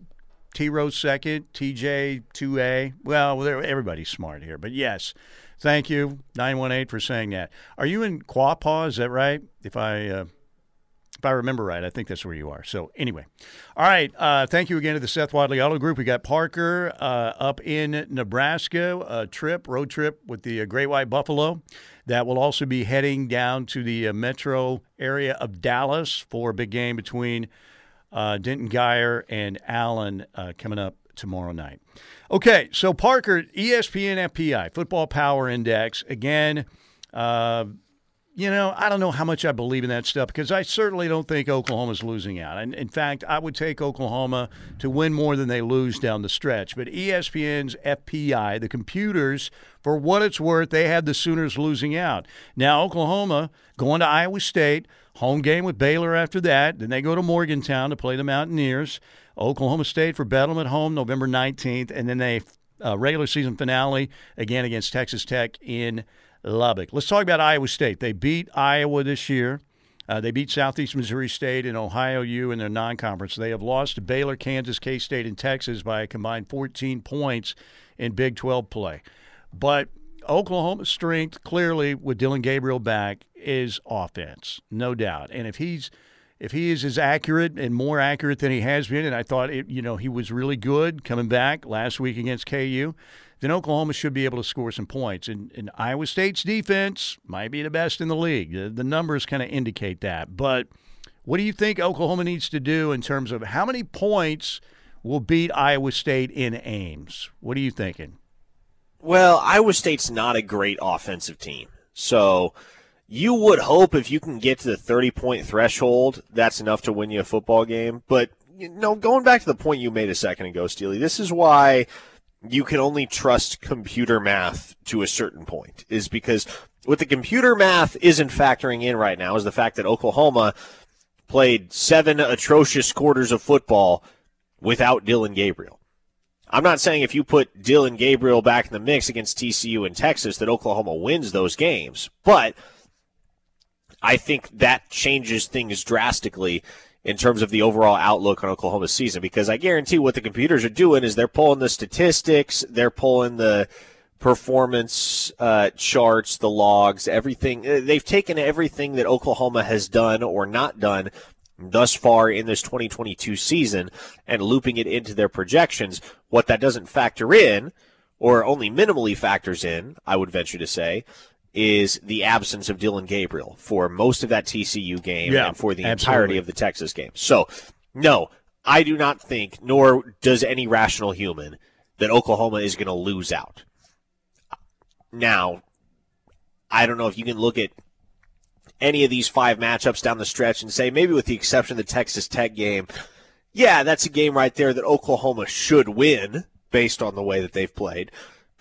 T Rose second, TJ 2A. Well, everybody's smart here, but yes. Thank you, 918, for saying that. Are you in Quapaw? Is that right? If I. Uh, if I remember right, I think that's where you are. So anyway, all right. Uh, thank you again to the Seth Wadley Auto Group. We got Parker uh, up in Nebraska, a trip, road trip with the uh, Great White Buffalo. That will also be heading down to the uh, metro area of Dallas for a big game between uh, Denton Guyer and Allen uh, coming up tomorrow night. Okay, so Parker, ESPN FPI, Football Power Index. Again, you know, I don't know how much I believe in that stuff because I certainly don't think Oklahoma's losing out. And in fact, I would take Oklahoma to win more than they lose down the stretch. But ESPN's FPI, the computers, for what it's worth, they had the Sooners losing out. Now, Oklahoma going to Iowa State, home game with Baylor after that. Then they go to Morgantown to play the Mountaineers. Oklahoma State for Bedlam at home November 19th. And then they uh, regular season finale again against Texas Tech in Lubbock. Let's talk about Iowa State. They beat Iowa this year. Uh, they beat Southeast Missouri State and Ohio U in their non-conference. They have lost to Baylor, Kansas, K-State, and Texas by a combined 14 points in Big 12 play. But Oklahoma's strength, clearly, with Dillon Gabriel back, is offense, no doubt. And if he's if he is as accurate and more accurate than he has been, and I thought it, you know he was really good coming back last week against KU, then Oklahoma should be able to score some points. And, and Iowa State's defense might be the best in the league. The, the numbers kind of indicate that. But what do you think Oklahoma needs to do in terms of how many points will beat Iowa State in Ames? What are you thinking? Well, Iowa State's not a great offensive team. So you would hope if you can get to the 30 point threshold, that's enough to win you a football game. But, you know, going back to the point you made a second ago, Steely, this is why you can only trust computer math to a certain point, is because what the computer math isn't factoring in right now is the fact that Oklahoma played seven atrocious quarters of football without Dillon Gabriel. I'm not saying if you put Dillon Gabriel back in the mix against TCU and Texas that Oklahoma wins those games, but I think that changes things drastically in terms of the overall outlook on Oklahoma's season because I guarantee what the computers are doing is they're pulling the statistics, they're pulling the performance uh, charts, the logs, everything. Uh, they've taken everything that Oklahoma has done or not done thus far in this 2022 season and looping it into their projections. What that doesn't factor in, or only minimally factors in, I would venture to say, is the absence of Dillon Gabriel for most of that TCU game yeah, and for the absolutely. entirety of the Texas game. So, no, I do not think, nor does any rational human, that Oklahoma is going to lose out. Now, I don't know if you can look at any of these five matchups down the stretch and say, maybe with the exception of the Texas Tech game, yeah, that's a game right there that Oklahoma should win based on the way that they've played.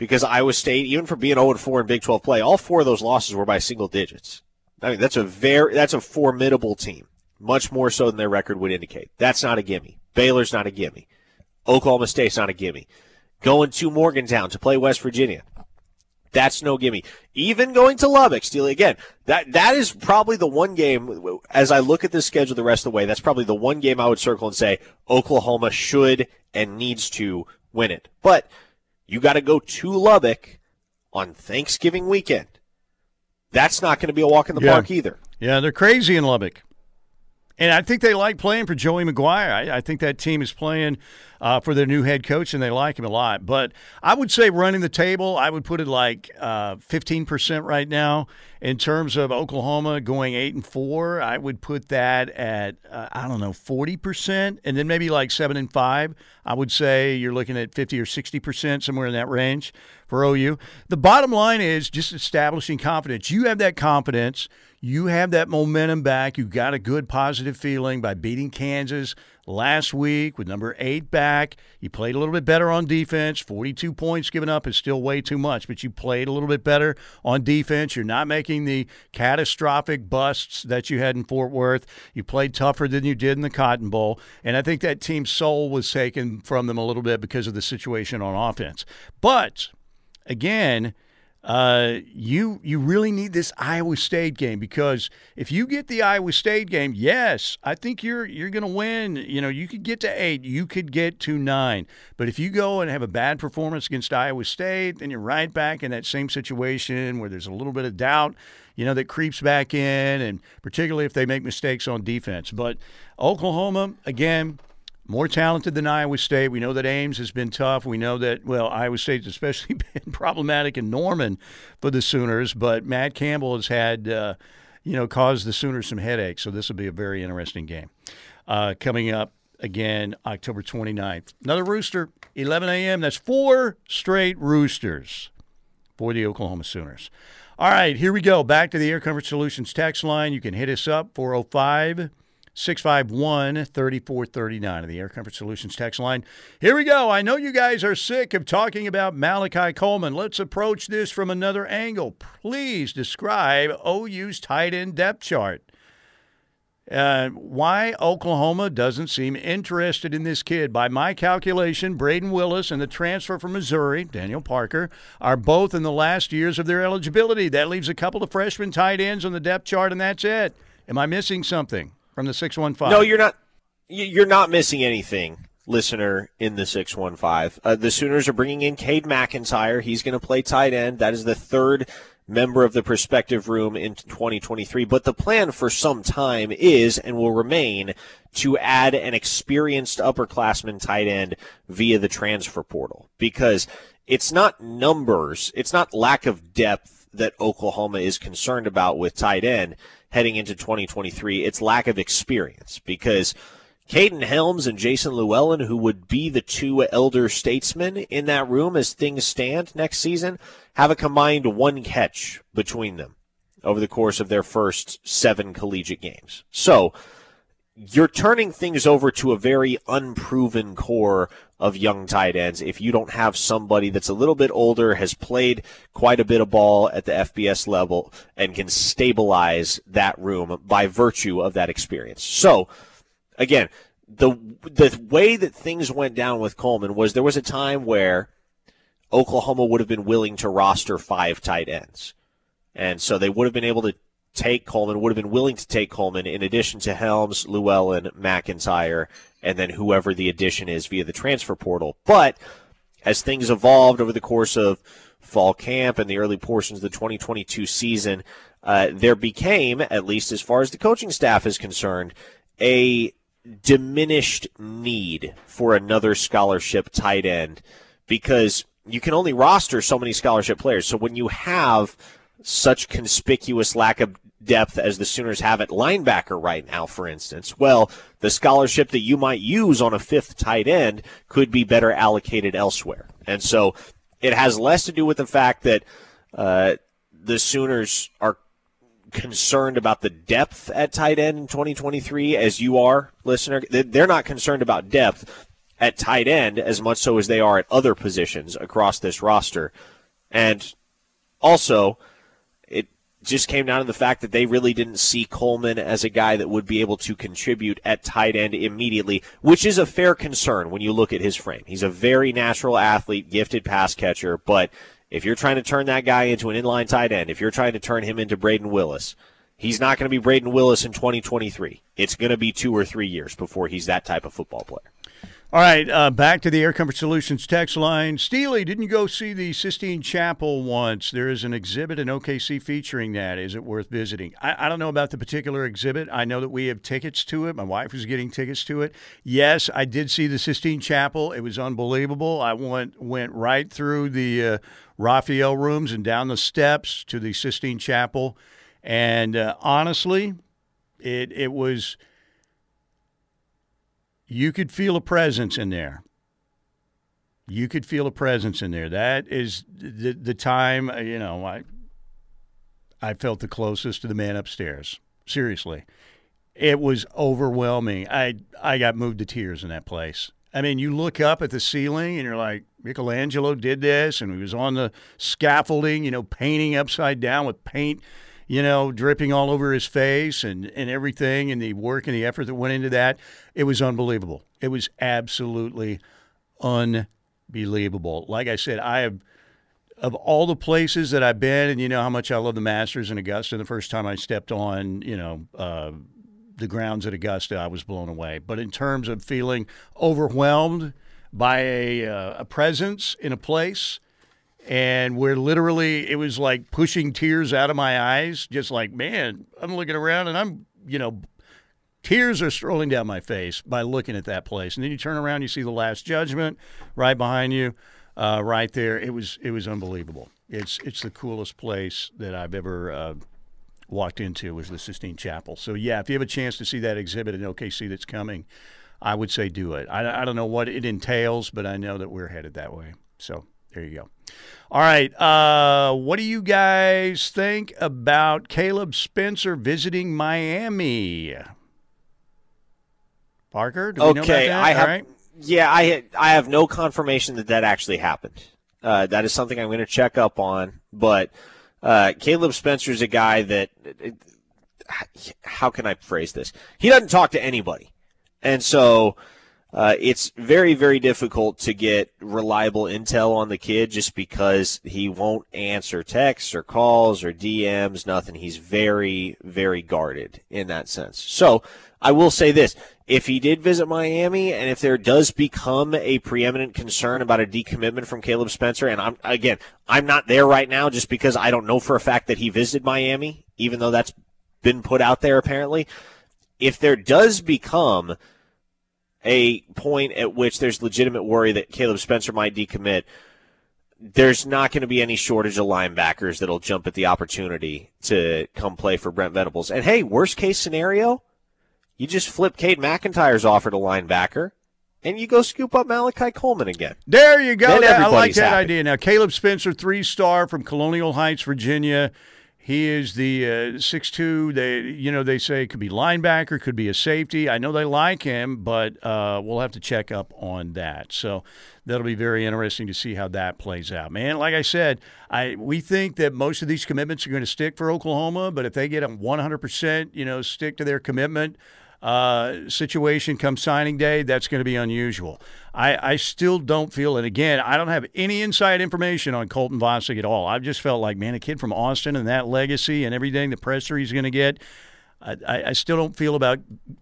Because Iowa State, even for being 0 4 in Big 12 play, all four of those losses were by single digits. I mean, that's a very, that's a formidable team. Much more so than their record would indicate. That's not a gimme. Baylor's not a gimme. Oklahoma State's not a gimme. Going to Morgantown to play West Virginia. That's no gimme. Even going to Lubbock, Steely again. That that is probably the one game. As I look at this schedule the rest of the way, that's probably the one game I would circle and say Oklahoma should and needs to win it. But you got to go to Lubbock on Thanksgiving weekend. That's not going to be a walk in the Yeah. park either. Yeah, they're crazy in Lubbock. And I think they like playing for Joey McGuire. I, I think that team is playing uh, for their new head coach, and they like him a lot. But I would say running the table, I would put it like uh, fifteen percent right now in terms of Oklahoma going eight and four. I would put that at uh, I don't know forty percent, and then maybe like seven and five. I would say you're looking at fifty or sixty percent, somewhere in that range for OU. The bottom line is just establishing confidence. You have that confidence. You have that momentum back. You got a good positive feeling by beating Kansas last week with number eight back. You played a little bit better on defense. 42 points given up is still way too much, but you played a little bit better on defense. You're not making the catastrophic busts that you had in Fort Worth. You played tougher than you did in the Cotton Bowl. And I think that team's soul was taken from them a little bit because of the situation on offense. But again, uh, you you really need this Iowa State game because if you get the Iowa State game, yes, I think you're you're going to win. You know, you could get to eight, you could get to nine, but if you go and have a bad performance against Iowa State, then you're right back in that same situation where there's a little bit of doubt. You know that creeps back in, and particularly if they make mistakes on defense. But Oklahoma, again, more talented than Iowa State. We know that Ames has been tough. We know that, well, Iowa State's especially been problematic in Norman for the Sooners, but Matt Campbell has had, uh, you know, caused the Sooners some headaches. So this will be a very interesting game. Uh, coming up again, October 29th. Another rooster, 11 a.m. That's four straight roosters for the Oklahoma Sooners. All right, here we go. Back to the Air Comfort Solutions text line. You can hit us up 405 651 3439 of the Air Comfort Solutions text line. Here we go. I know you guys are sick of talking about Malachi Coleman. Let's approach this from another angle. Please describe OU's tight end depth chart. Uh, why Oklahoma doesn't seem interested in this kid. By my calculation, Brayden Willis and the transfer from Missouri, Daniel Parker, are both in the last years of their eligibility. That leaves a couple of freshman tight ends on the depth chart, and that's it. Am I missing something from the 615? No, you're not. you- You're not missing anything, listener. In the six one five, uh, the Sooners are bringing in Cade McIntyre. He's going to play tight end. That is the third member of the prospective room in 2023. But the plan for some time is and will remain to add an experienced upperclassman tight end via the transfer portal because it's not numbers, it's not lack of depth that Oklahoma is concerned about with tight end heading into 2023. It's lack of experience because Kaden Helms and Jason Llewellyn, who would be the two elder statesmen in that room as things stand next season, have a combined one catch between them over the course of their first seven collegiate games. So you're turning things over to a very unproven core of young tight ends if you don't have somebody that's a little bit older, has played quite a bit of ball at the FBS level, and can stabilize that room by virtue of that experience. So, again, the the way that things went down with Coleman was there was a time where Oklahoma would have been willing to roster five tight ends. And so they would have been able to take Coleman, would have been willing to take Coleman in addition to Helms, Llewellyn, McIntyre, and then whoever the addition is via the transfer portal. But as things evolved over the course of fall camp and the early portions of the 2022 season, uh, there became, at least as far as the coaching staff is concerned, a diminished need for another scholarship tight end because you can only roster so many scholarship players. So when you have such conspicuous lack of depth as the Sooners have at linebacker right now, for instance, well, the scholarship that you might use on a fifth tight end could be better allocated elsewhere. And so it has less to do with the fact that uh, the Sooners are concerned about the depth at tight end in 2023 as you are, listener. They're not concerned about depth at tight end as much so as they are at other positions across this roster. And also, just came down to the fact that they really didn't see Coleman as a guy that would be able to contribute at tight end immediately, which is a fair concern when you look at his frame. He's a very natural athlete, gifted pass catcher, but if you're trying to turn that guy into an inline tight end, if you're trying to turn him into Brayden Willis, he's not going to be Brayden Willis in 2023. It's going to be two or three years before he's that type of football player. All right, uh, back to the Air Comfort Solutions text line. Steely, didn't you go see the Sistine Chapel once? There is an exhibit in OKC featuring that. Is it worth visiting? I, I, don't know about the particular exhibit. I know that we have tickets to it. My wife was getting tickets to it. Yes, I did see the Sistine Chapel. It was unbelievable. I went went right through the uh, Raphael rooms and down the steps to the Sistine Chapel, and uh, honestly, it it was you could feel a presence in there. You could feel a presence in there. That is the the time. Uh, you know, I I felt the closest to the man upstairs. Seriously, it was overwhelming. I I got moved to tears in that place. I mean, you look up at the ceiling and you're like, Michelangelo did this, and he was on the scaffolding, you know, painting upside down with paint you know, dripping all over his face and, and everything, and the work and the effort that went into that. It was unbelievable. It was absolutely unbelievable. Like I said, I have, of all the places that I've been, and you know how much I love the Masters in Augusta, the first time I stepped on, you know, uh, the grounds at Augusta, I was blown away. But in terms of feeling overwhelmed by a, uh, a presence in a place, and where literally it was like pushing tears out of my eyes, just like, man, I'm looking around and I'm, you know, tears are strolling down my face by looking at that place. And then you turn around, you see the Last Judgment right behind you, uh, right there. It was it was unbelievable. It's it's the coolest place that I've ever uh, walked into was the Sistine Chapel. So yeah, if you have a chance to see that exhibit in OKC that's coming, I would say do it. I, I don't know what it entails, but I know that we're headed that way. So there you go. All right. Uh, what do you guys think about Caleb Spencer visiting Miami? Parker, okay, I have. Right. Yeah, I I have no confirmation that that actually happened. Uh, that is something I'm going to check up on. But uh, Caleb Spencer is a guy that. How can I phrase this? He doesn't talk to anybody, and so uh, it's very, very difficult to get reliable intel on the kid just because he won't answer texts or calls or DMs, nothing. He's very, very guarded in that sense. So I will say this. If he did visit Miami and if there does become a preeminent concern about a decommitment from Caleb Spencer, and I'm, again, I'm not there right now just because I don't know for a fact that he visited Miami, even though that's been put out there apparently. If there does become a point at which there's legitimate worry that Caleb Spencer might decommit, there's not going to be any shortage of linebackers that'll jump at the opportunity to come play for Brent Venables. And hey, worst case scenario, you just flip Cade McIntyre's offer to linebacker and you go scoop up Malachi Coleman again. There you go. I like that happy. idea. Now, Caleb Spencer, three star from Colonial Heights, Virginia. He is the uh, six two. They, you know, they say could be linebacker, could be a safety. I know they like him, but uh, we'll have to check up on that. So that'll be very interesting to see how that plays out. Man, like I said, I we think that most of these commitments are going to stick for Oklahoma, but if they get a one hundred percent, you know, stick to their commitment uh, situation come signing day, that's going to be unusual. I, I still don't feel, it. again, I don't have any inside information on Colton Vasek at all. I've just felt like, man, a kid from Austin and that legacy and everything, the pressure he's going to get, I, I, still don't feel about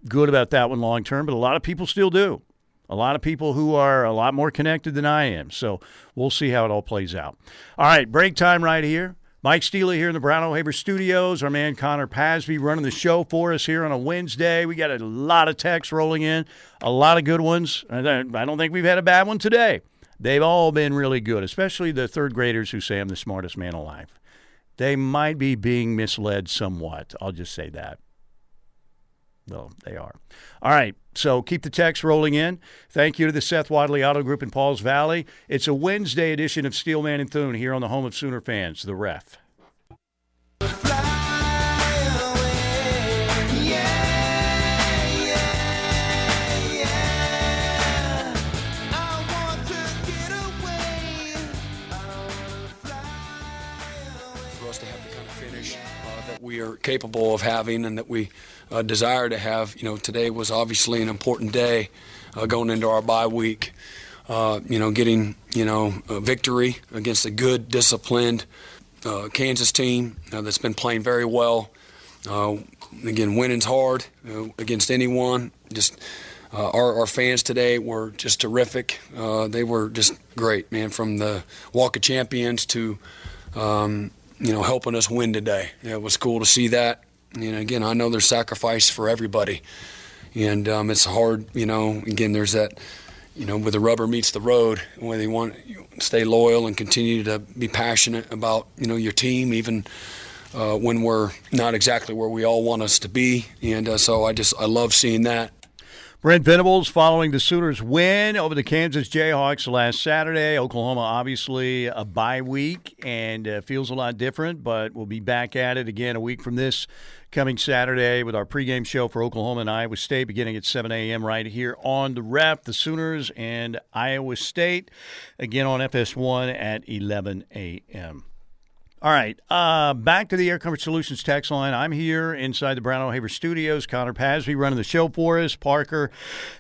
good about that one long term, but a lot of people still do. A lot of people who are a lot more connected than I am. So we'll see how it all plays out. All right, break time right here. Mike Steele here in the Brown O'Haver Studios. Our man Connor Pasby running the show for us here on a Wednesday. We got a lot of texts rolling in, a lot of good ones. I don't think we've had a bad one today. They've all been really good, especially the third graders who say I'm the smartest man alive. They might be being misled somewhat. I'll just say that. Well, they are. All right. So keep the text rolling in. Thank you to the Seth Wadley Auto Group in Pauls Valley. It's a Wednesday edition of Steelman and Thune here on the home of Sooner fans, the ref. for us to have the kind of finish uh, that we are capable of having and that we uh, desire to have. You know, today was obviously an important day uh, going into our bye week. Uh, you know, getting you know a victory against a good, disciplined uh, Kansas team uh, that's been playing very well. Again, winning's hard against anyone. Just uh, our, our fans today were just terrific. Uh, they were just great, man. From the Walk of Champions to um, you know helping us win today. It was cool to see that. And again, I know there's sacrifice for everybody, and um, it's hard. You know, again, there's that. You know, where the rubber meets the road, where they want to stay loyal and continue to be passionate about you know your team, even uh, when we're not exactly where we all want us to be. And uh, so I just I love seeing that. Brent Venables following the Sooners' win over the Kansas Jayhawks last Saturday. Oklahoma, obviously, a bye week and uh, feels a lot different, but we'll be back at it again a week from this coming Saturday with our pregame show for Oklahoma and Iowa State beginning at 7 a.m. right here on the rep. The Sooners and Iowa State again on FS1 at 11 a.m. All right, uh, back to the Air Comfort Solutions text line. I'm here inside the Brown O'Haver Studios. Connor Pasby running the show for us. Parker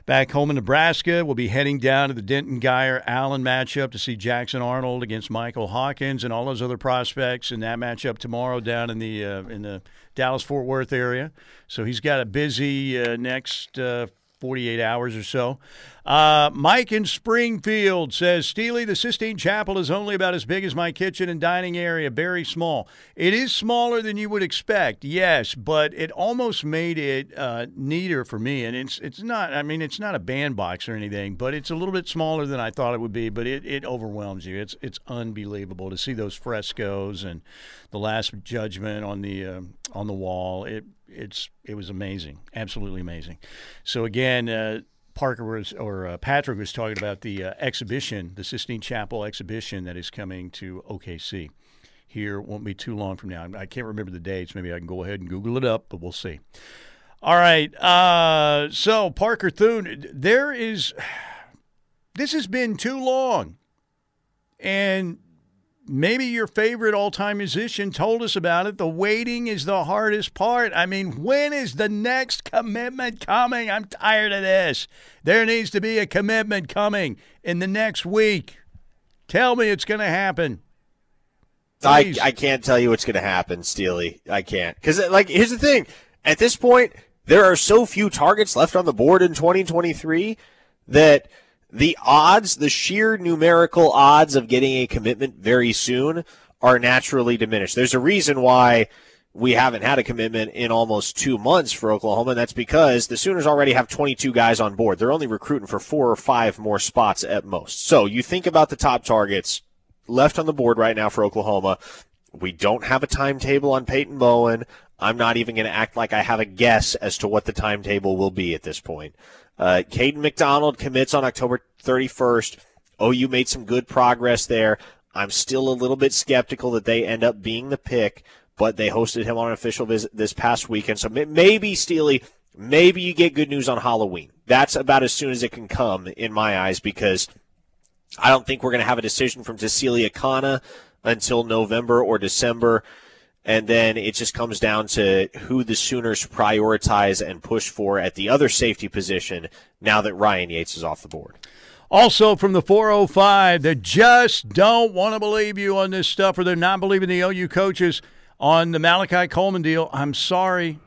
back home in Nebraska. We'll be heading down to the Denton Guyer Allen matchup to see Jackson Arnold against Michael Hawkins and all those other prospects in that matchup tomorrow down in the uh, in the Dallas Fort Worth area. So he's got a busy uh, next. Uh, 48 hours or so. Uh, Mike in Springfield says, Steely, the Sistine Chapel is only about as big as my kitchen and dining area, very small. It is smaller than you would expect, yes, but it almost made it uh, neater for me. And it's it's not, I mean, it's not a bandbox or anything, but it's a little bit smaller than I thought it would be, but it, it overwhelms you. It's, it's unbelievable to see those frescoes and the Last Judgment on the, uh, on the wall. It, it's it was amazing, absolutely amazing. So again, uh, Parker was or uh, Patrick was talking about the uh, exhibition, the Sistine Chapel exhibition that is coming to OKC. Here won't be too long from now. I can't remember the dates. Maybe I can go ahead and Google it up, but we'll see. All right. Uh, so Parker Thune, there is. This has been too long, and maybe your favorite all time musician told us about it. The waiting is the hardest part. I mean, when is the next commitment coming? I'm tired of this. There needs to be a commitment coming in the next week. Tell me it's going to happen. I, I can't tell you what's going to happen, Steely. I can't. Because, uh, like, here's the thing. At this point, there are so few targets left on the board in 2023 that the odds, the sheer numerical odds of getting a commitment very soon are naturally diminished. There's a reason why we haven't had a commitment in almost two months for Oklahoma, and that's because the Sooners already have 22 guys on board. They're only recruiting for four or five more spots at most. So you think about the top targets left on the board right now for Oklahoma. We don't have a timetable on Peyton Bowen. I'm not even going to act like I have a guess as to what the timetable will be at this point. Uh, Caden McDonald commits on October 31st. OU made some good progress there. I'm still a little bit skeptical that they end up being the pick, but they hosted him on an official visit this past weekend. So maybe, Steely, maybe you get good news on Halloween. That's about as soon as it can come in my eyes because I don't think we're going to have a decision from Tausili Akana until November or December. And then it just comes down to who the Sooners prioritize and push for at the other safety position now that Ryan Yates is off the board. Also from the 405 they just don't want to believe you on this stuff or they're not believing the OU coaches on the Malachi Coleman deal. I'm sorry,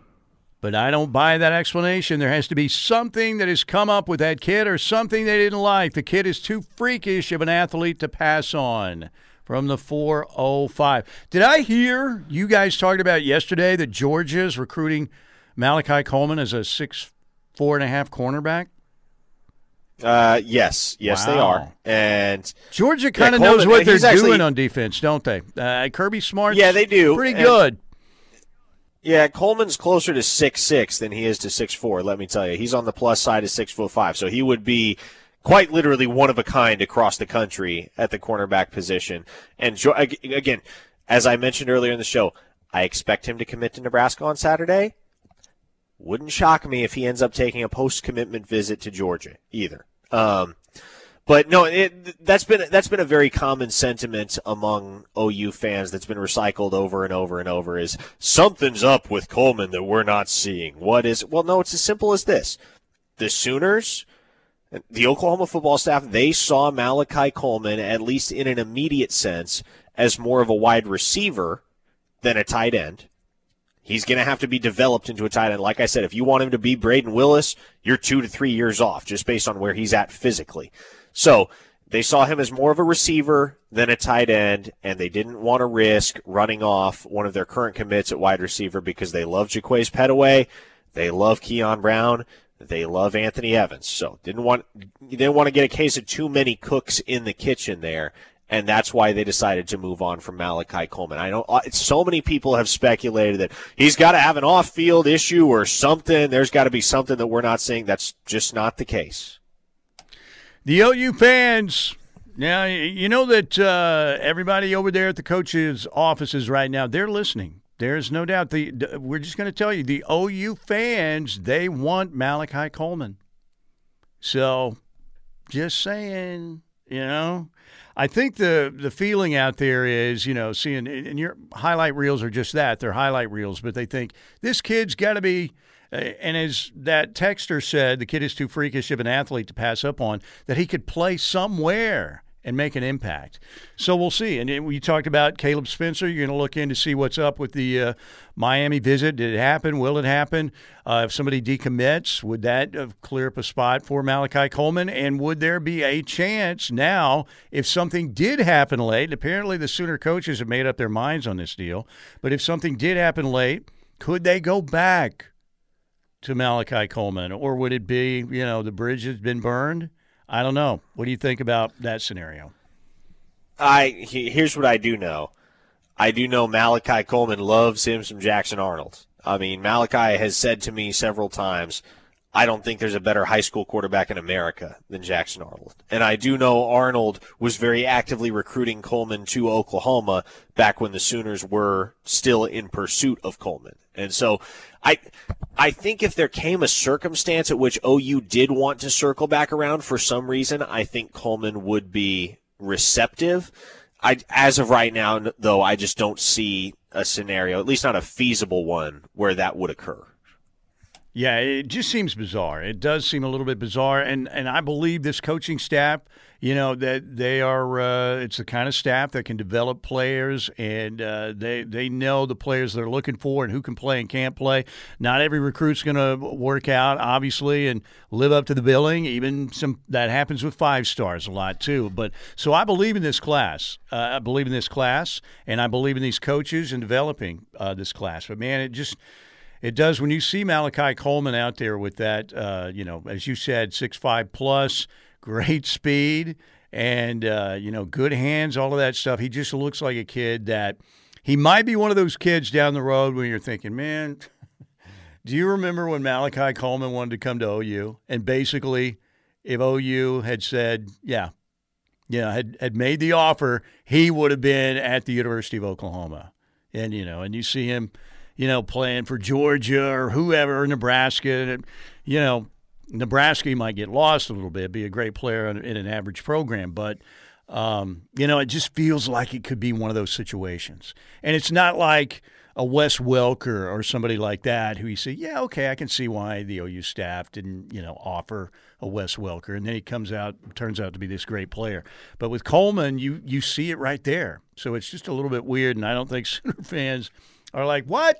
but I don't buy that explanation. There has to be something that has come up with that kid or something they didn't like. The kid is too freakish of an athlete to pass on from the 405. Did I hear you guys talked about yesterday that Georgia is recruiting Malachi Coleman as a six, four and a half cornerback? Uh, yes, yes, wow. they are. And Georgia kind of yeah, knows what they're actually, doing on defense, don't they? Uh, Kirby Smart, yeah, they do, pretty and, good. Yeah, Coleman's closer to six six than he is to six four. Let me tell you, he's on the plus side of six foot five, so he would be quite literally one of a kind across the country at the cornerback position. And again, as I mentioned earlier in the show, I expect him to commit to Nebraska on Saturday. Wouldn't shock me if he ends up taking a post commitment visit to Georgia either. Um, but no, it, that's been that's been a very common sentiment among OU fans that's been recycled over and over and over is something's up with Coleman that we're not seeing. What is? Well, no, it's as simple as this: the Sooners, the Oklahoma football staff, they saw Malachi Coleman at least in an immediate sense as more of a wide receiver than a tight end. He's going to have to be developed into a tight end. Like I said, if you want him to be Brayden Willis, you're two to three years off just based on where he's at physically. So they saw him as more of a receiver than a tight end, and they didn't want to risk running off one of their current commits at wide receiver because they love Jaquaize Pettaway, they love Keon Brown, they love Anthony Evans. So didn't want didn't want to get a case of too many cooks in the kitchen there, and that's why they decided to move on from Malachi Coleman. I know uh, so many people have speculated that he's got to have an off-field issue or something. There's got to be something that we're not seeing. That's just not the case. The OU fans. Now you know that uh, everybody over there at the coaches' offices right now they're listening. There's no doubt. The, we're just going to tell you the OU fans they want Malachi Coleman. So, just saying, you know, I think the the feeling out there is, you know, seeing and your highlight reels are just that they're highlight reels, but they think this kid's got to be. Uh, and as that texter said, the kid is too freakish of an athlete to pass up on. That he could play somewhere and make an impact. So we'll see. And we talked about Caleb Spencer. You're going to look in to see what's up with the uh, Miami visit. Did it happen? Will it happen? Uh, if somebody decommits, would that uh, clear up a spot for Malachi Coleman? And would there be a chance now if something did happen late? Apparently, the Sooner coaches have made up their minds on this deal. But if something did happen late, could they go back to Malachi Coleman? Or would it be, you know, the bridge has been burned? I don't know. What do you think about that scenario? I here's what I do know. I do know Malachi Coleman loves him some Jackson Arnold. I mean, Malachi has said to me several times, I don't think there's a better high school quarterback in America than Jackson Arnold. And I do know Arnold was very actively recruiting Coleman to Oklahoma back when the Sooners were still in pursuit of Coleman. And so I I think if there came a circumstance at which OU did want to circle back around for some reason, I think Coleman would be receptive. I as of right now though, I just don't see a scenario, at least not a feasible one where that would occur. Yeah, it just seems bizarre. It does seem a little bit bizarre, and and I believe this coaching staff, you know, that they are. Uh, it's the kind of staff that can develop players, and uh, they they know the players they're looking for and who can play and can't play. Not every recruit's going to work out, obviously, and live up to the billing. Even some that happens with five stars a lot too. But so I believe in this class. Uh, I believe in this class, and I believe in these coaches and developing uh, this class. But man, it just it does when you see Malachi Coleman out there with that, uh, you know, as you said, six five plus, great speed, and uh, you know, good hands, all of that stuff. He just looks like a kid that he might be one of those kids down the road when you're thinking, man. Do you remember when Malachi Coleman wanted to come to OU? And basically, if OU had said, yeah, yeah, had, had made the offer, he would have been at the University of Oklahoma. And, you know, and you see him, you know, playing for Georgia or whoever, Nebraska. You know, Nebraska might get lost a little bit, be a great player in an average program. But, um, you know, it just feels like it could be one of those situations. And it's not like – a Wes Welker or somebody like that who you say, yeah, okay, I can see why the OU staff didn't, you know, offer a Wes Welker, and then he comes out, turns out to be this great player. But with Coleman, you you see it right there, so it's just a little bit weird, and I don't think Sooner fans are like, what?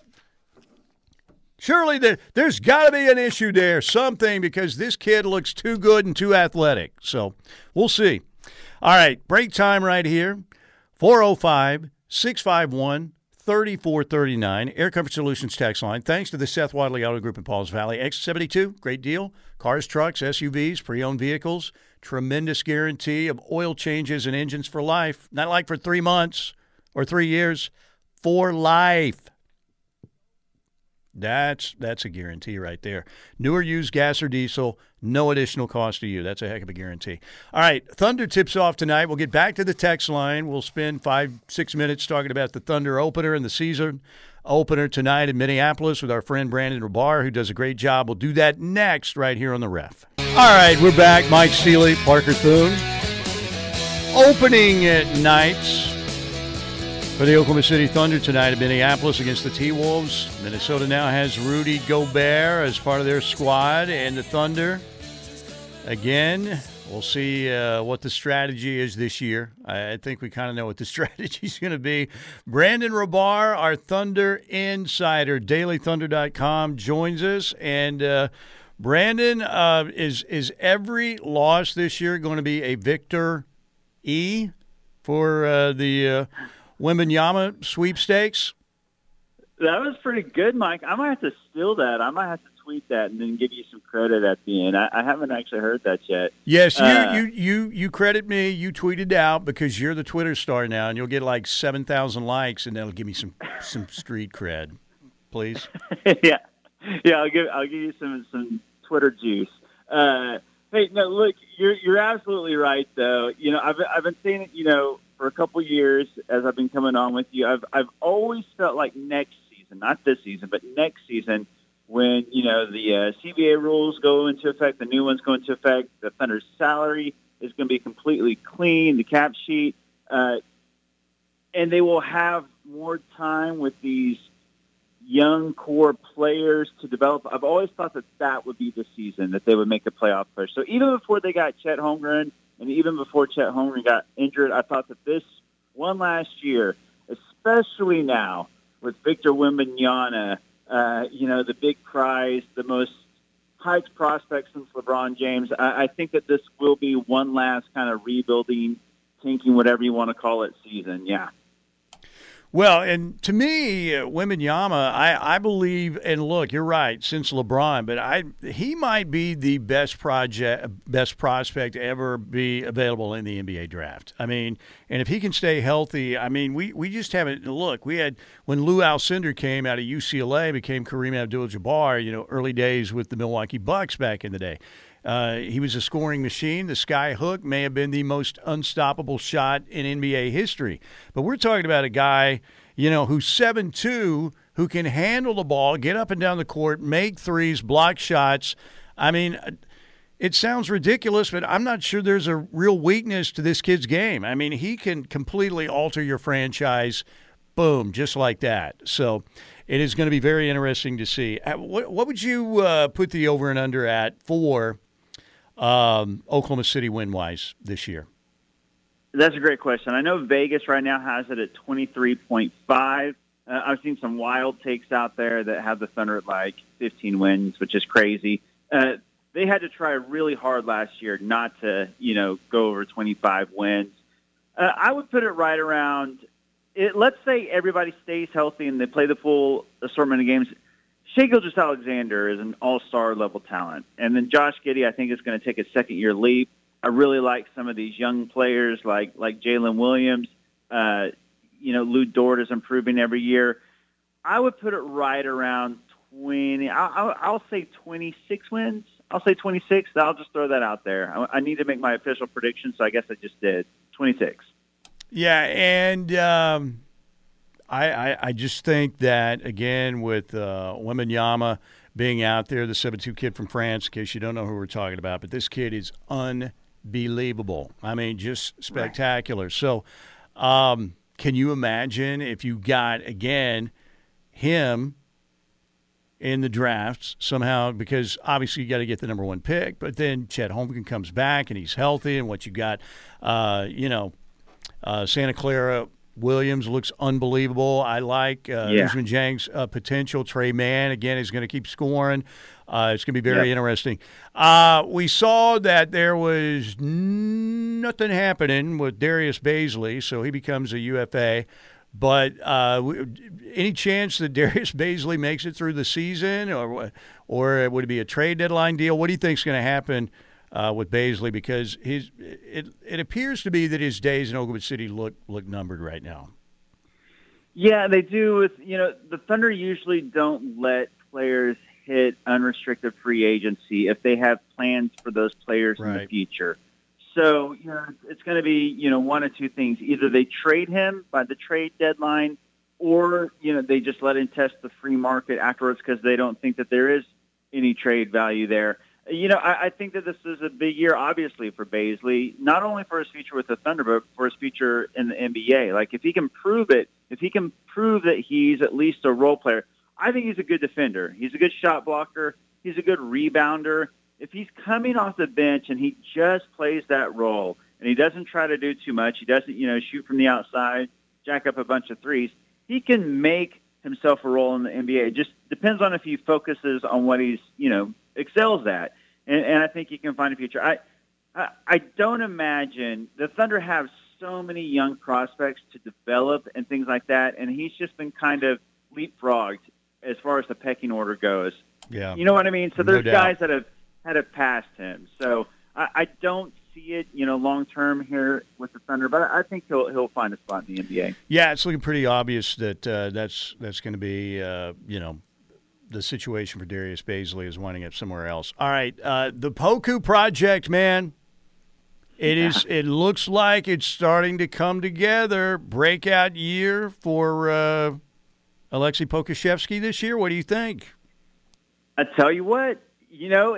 Surely there, there's got to be an issue there, something, because this kid looks too good and too athletic. So we'll see. All right, break time right here 405 651 3439, Air Comfort Solutions tax line. Thanks to the Seth Wadley Auto Group in Pauls Valley. X72, great deal. Cars, trucks, SUVs, pre owned vehicles. Tremendous guarantee of oil changes and engines for life. Not like for three months or three years, for life. That's that's a guarantee right there. Newer used gas or diesel, no additional cost to you. That's a heck of a guarantee. All right, Thunder tips off tonight. We'll get back to the text line. We'll spend five six minutes talking about the Thunder opener and the season opener tonight in Minneapolis with our friend Brandon Rahbar, who does a great job. We'll do that next right here on the Ref. All right, we're back. Mike Steely, Parker Thune. Opening at nights for the Oklahoma City Thunder tonight in Minneapolis against the T Wolves. Minnesota now has Rudy Gobert as part of their squad, and the Thunder, again, we'll see uh, what the strategy is this year. I think we kind of know what the strategy is going to be. Brandon Rahbar, our Thunder insider, dailythunder.com, joins us. And uh, Brandon, uh, is, is every loss this year going to be a Victor E for uh, the Wembanyama sweepstakes? That was pretty good, Mike. I might have to steal that. I might have to tweet that and then give you some credit at the end. I, I haven't actually heard that yet. Yes, you, uh, you you you credit me. You tweeted out because you're the Twitter star now, and you'll get like seven thousand likes, and that'll give me some some street cred, please. yeah, yeah. I'll give I'll give you some some Twitter juice. Uh, hey, no, look, you're you're absolutely right, though. You know, I've I've been saying it. You know, for a couple years as I've been coming on with you. I've I've always felt like next season, not this season, but next season, when you know the uh, CBA rules go into effect, the new ones go into effect, the Thunder's salary is going to be completely clean, the cap sheet, uh, and they will have more time with these young core players to develop. I've always thought that that would be the season that they would make a playoff push. So even before they got Chet Holmgren and even before Chet Holmgren got injured, I thought that this one last year, especially now with Victor Wembanyama, uh, you know, the big prize, the most hyped prospect since LeBron James, I, I think that this will be one last kind of rebuilding, tanking, whatever you want to call it, season. Yeah. Well, and to me, uh, Wembanyama, I, I believe, and look, you're right, since LeBron, but I he might be the best project, best prospect ever be available in the NBA draft. I mean, and if he can stay healthy, I mean, we, we just haven't look. We had when Lou Alcindor came out of UCLA, became Kareem Abdul-Jabbar, you know, early days with the Milwaukee Bucks back in the day. Uh, he was a scoring machine. The sky hook may have been the most unstoppable shot in NBA history. But we're talking about a guy, you know, who's seven two, who can handle the ball, get up and down the court, make threes, block shots. I mean, it sounds ridiculous, but I'm not sure there's a real weakness to this kid's game. I mean, he can completely alter your franchise, boom, just like that. So it is going to be very interesting to see. Uh, what, what would you uh, put the over and under at for um, Oklahoma City win wise this year? That's a great question. I know Vegas right now has it at 23.5. Uh, I've seen some wild takes out there that have the Thunder at like 15 wins, which is crazy. Uh, they had to try really hard last year not to, you know, go over 25 wins. Uh, I would put it right around. It, let's say everybody stays healthy and they play the full assortment of games. Shai Gilgeous-Alexander is an all-star level talent, and then Josh Giddey, I think, is going to take a second-year leap. I really like some of these young players like like Jalen Williams. Uh, you know, Lu Dort is improving every year. I would put it right around 20. I'll, I'll, I'll say 26 wins. I'll say 26. I'll just throw that out there. I, I need to make my official prediction, so I guess I just did 26. Yeah, and um, I, I, I just think that again with uh, Wembanyama being out there, the 7-2 kid from France. In case you don't know who we're talking about, but this kid is unbelievable. I mean, just spectacular. Right. So, um, can you imagine if you got again him? in the drafts somehow because obviously you got to get the number one pick. But then Chet Holmgren comes back and he's healthy, and what you got, uh, you know, uh, Santa Clara Williams looks unbelievable. I like uh, yeah. Ousmane Dieng's uh, potential. Tre Mann again is going to keep scoring. Uh, it's going to be very yep. interesting. Uh, we saw that there was nothing happening with Darius Bazley, so he becomes a UFA. But uh, any chance that Darius Bazley makes it through the season, or or would it be a trade deadline deal? What do you think is going to happen uh, with Bazley Because his it it appears to be that his days in Oklahoma City look look numbered right now. Yeah, they do. With you know, the Thunder usually don't let players hit unrestricted free agency if they have plans for those players right. in the future. So, you know, it's going to be, you know, one of two things. Either they trade him by the trade deadline or, you know, they just let him test the free market afterwards because they don't think that there is any trade value there. You know, I, I think that this is a big year, obviously, for Bazley, not only for his future with the Thunder, but for his future in the NBA. Like, if he can prove it, if he can prove that he's at least a role player, I think he's a good defender. He's a good shot blocker. He's a good rebounder if he's coming off the bench and he just plays that role and he doesn't try to do too much, he doesn't, you know, shoot from the outside, jack up a bunch of threes, he can make himself a role in the NBA. It just depends on if he focuses on what he's, you know, excels at. And, and I think he can find a future. I, I, I don't imagine the Thunder have so many young prospects to develop and things like that, and he's just been kind of leapfrogged as far as the pecking order goes. Yeah. You know what I mean? So there's no guys that have had it past him. So I, I don't see it, you know, long term here with the Thunder, but I think he'll he'll find a spot in the NBA. Yeah, it's looking pretty obvious that uh, that's that's going to be, uh, you know. The situation for Darius Bazley is winding up somewhere else. All right, uh, the Poku project, man. It yeah. is. It looks like it's starting to come together. Breakout year for uh, Aleksej Pokusevski this year. What do you think? I tell you what, you know,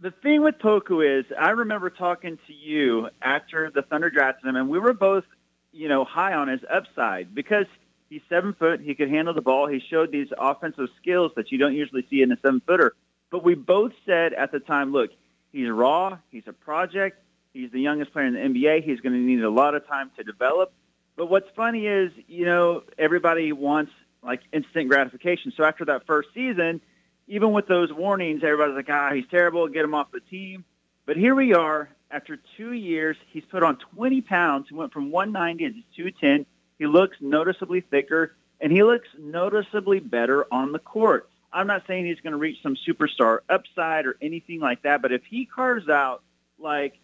the thing with Poku is, I remember talking to you after the Thunder drafted him, and we were both, you know, high on his upside because he's seven foot. He could handle the ball. He showed these offensive skills that you don't usually see in a seven footer. But we both said at the time, look, he's raw. He's a project. He's the youngest player in the NBA. He's going to need a lot of time to develop. But what's funny is, you know, everybody wants like instant gratification. So after that first season, even with those warnings, everybody's like, ah, he's terrible, get him off the team. But here we are. After two years, he's put on 20 pounds. He went from 190 to 210. He looks noticeably thicker, and he looks noticeably better on the court. I'm not saying he's going to reach some superstar upside or anything like that, but if he carves out like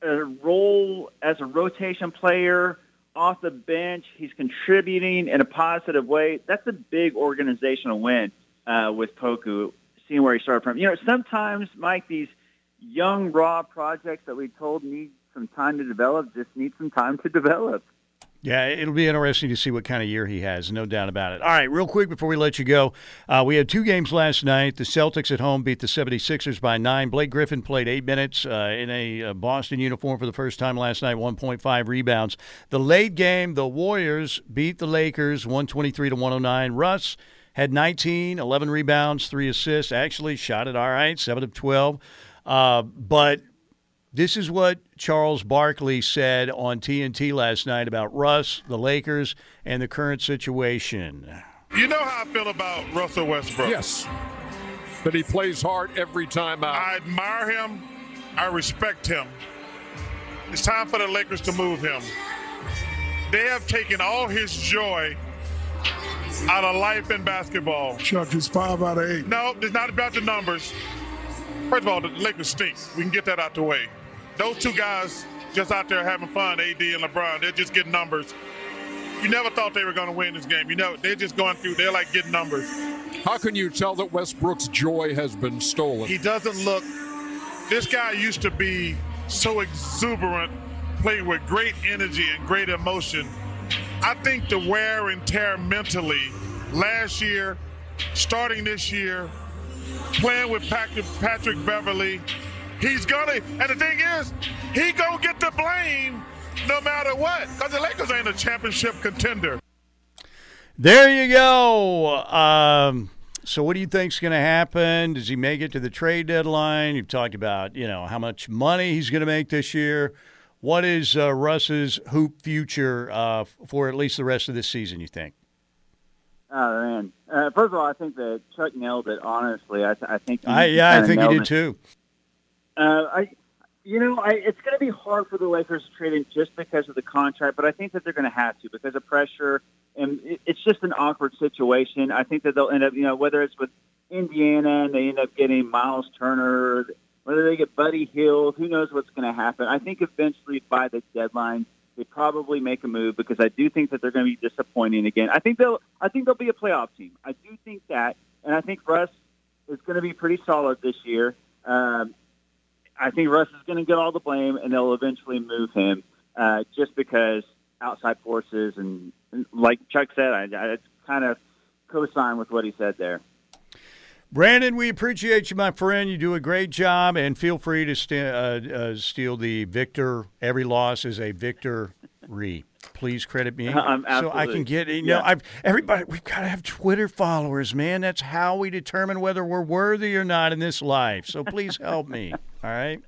a role as a rotation player off the bench, he's contributing in a positive way, that's a big organizational win uh, with Poku, seeing where he started from. You know, sometimes, Mike, these young, raw projects that we told need some time to develop just need some time to develop. Yeah, it'll be interesting to see what kind of year he has, no doubt about it. All right, real quick before we let you go, uh, we had two games last night. The Celtics at home beat the 76ers by nine. Blake Griffin played eight minutes uh, in a uh, Boston uniform for the first time last night, 1.5 rebounds. The late game, the Warriors beat the Lakers 123 to 109. Russ had 19, 11 rebounds, three assists. Actually, shot it all right, 7 of 12. Uh, but this is what Charles Barkley said on TNT last night about Russ, the Lakers, and the current situation. You know how I feel about Russell Westbrook. Yes. But he plays hard every time out. I admire him. I respect him. It's time for the Lakers to move him. They have taken all his joy out of life in basketball. Chuck, it's five out of eight. No, it's not about the numbers. First of all, the Lakers stink. We can get that out the way. Those two guys just out there having fun, AD and LeBron. They're just getting numbers. You never thought they were going to win this game. You know, they're just going through. They're like getting numbers. How can you tell that Westbrook's joy has been stolen? He doesn't look. This guy used to be so exuberant, played with great energy and great emotion. I think the wear and tear mentally last year, starting this year, playing with Patrick, Patrick Beverley, he's gonna. And the thing is, he gonna get the blame no matter what, because the Lakers ain't a championship contender. There you go. Um, so, what do you think's going to happen? Does he make it to the trade deadline? You've talked about, you know, how much money he's going to make this year. What is uh, Russ's hoop future uh, for at least the rest of this season? You think? Oh man! Uh, first of all, I think that Chuck nailed it. Honestly, I, th- I think. I, yeah, I think he did it. too. Uh, I, you know, I, it's going to be hard for the Lakers to trade him just because of the contract, but I think that they're going to have to because of pressure, and it, it's just an awkward situation. I think that they'll end up, you know, whether it's with Indiana and they end up getting Miles Turner, whether they get Buddy Hield, who knows what's going to happen. I think eventually by the deadline they probably make a move because I do think that they're going to be disappointing again. I think they'll I think they'll be a playoff team. I do think that, and I think Russ is going to be pretty solid this year. Um, I think Russ is going to get all the blame, and they'll eventually move him uh, just because outside forces and, and like Chuck said, I, I kind of co-sign with what he said there. Brandon, we appreciate you, my friend. You do a great job, and feel free to st- uh, uh, steal the victor. Every loss is a victory. Please credit me Um, so I can get. You know, Yeah. I've everybody. We've got to have Twitter followers, man. That's how we determine whether we're worthy or not in this life. So please help me. All right.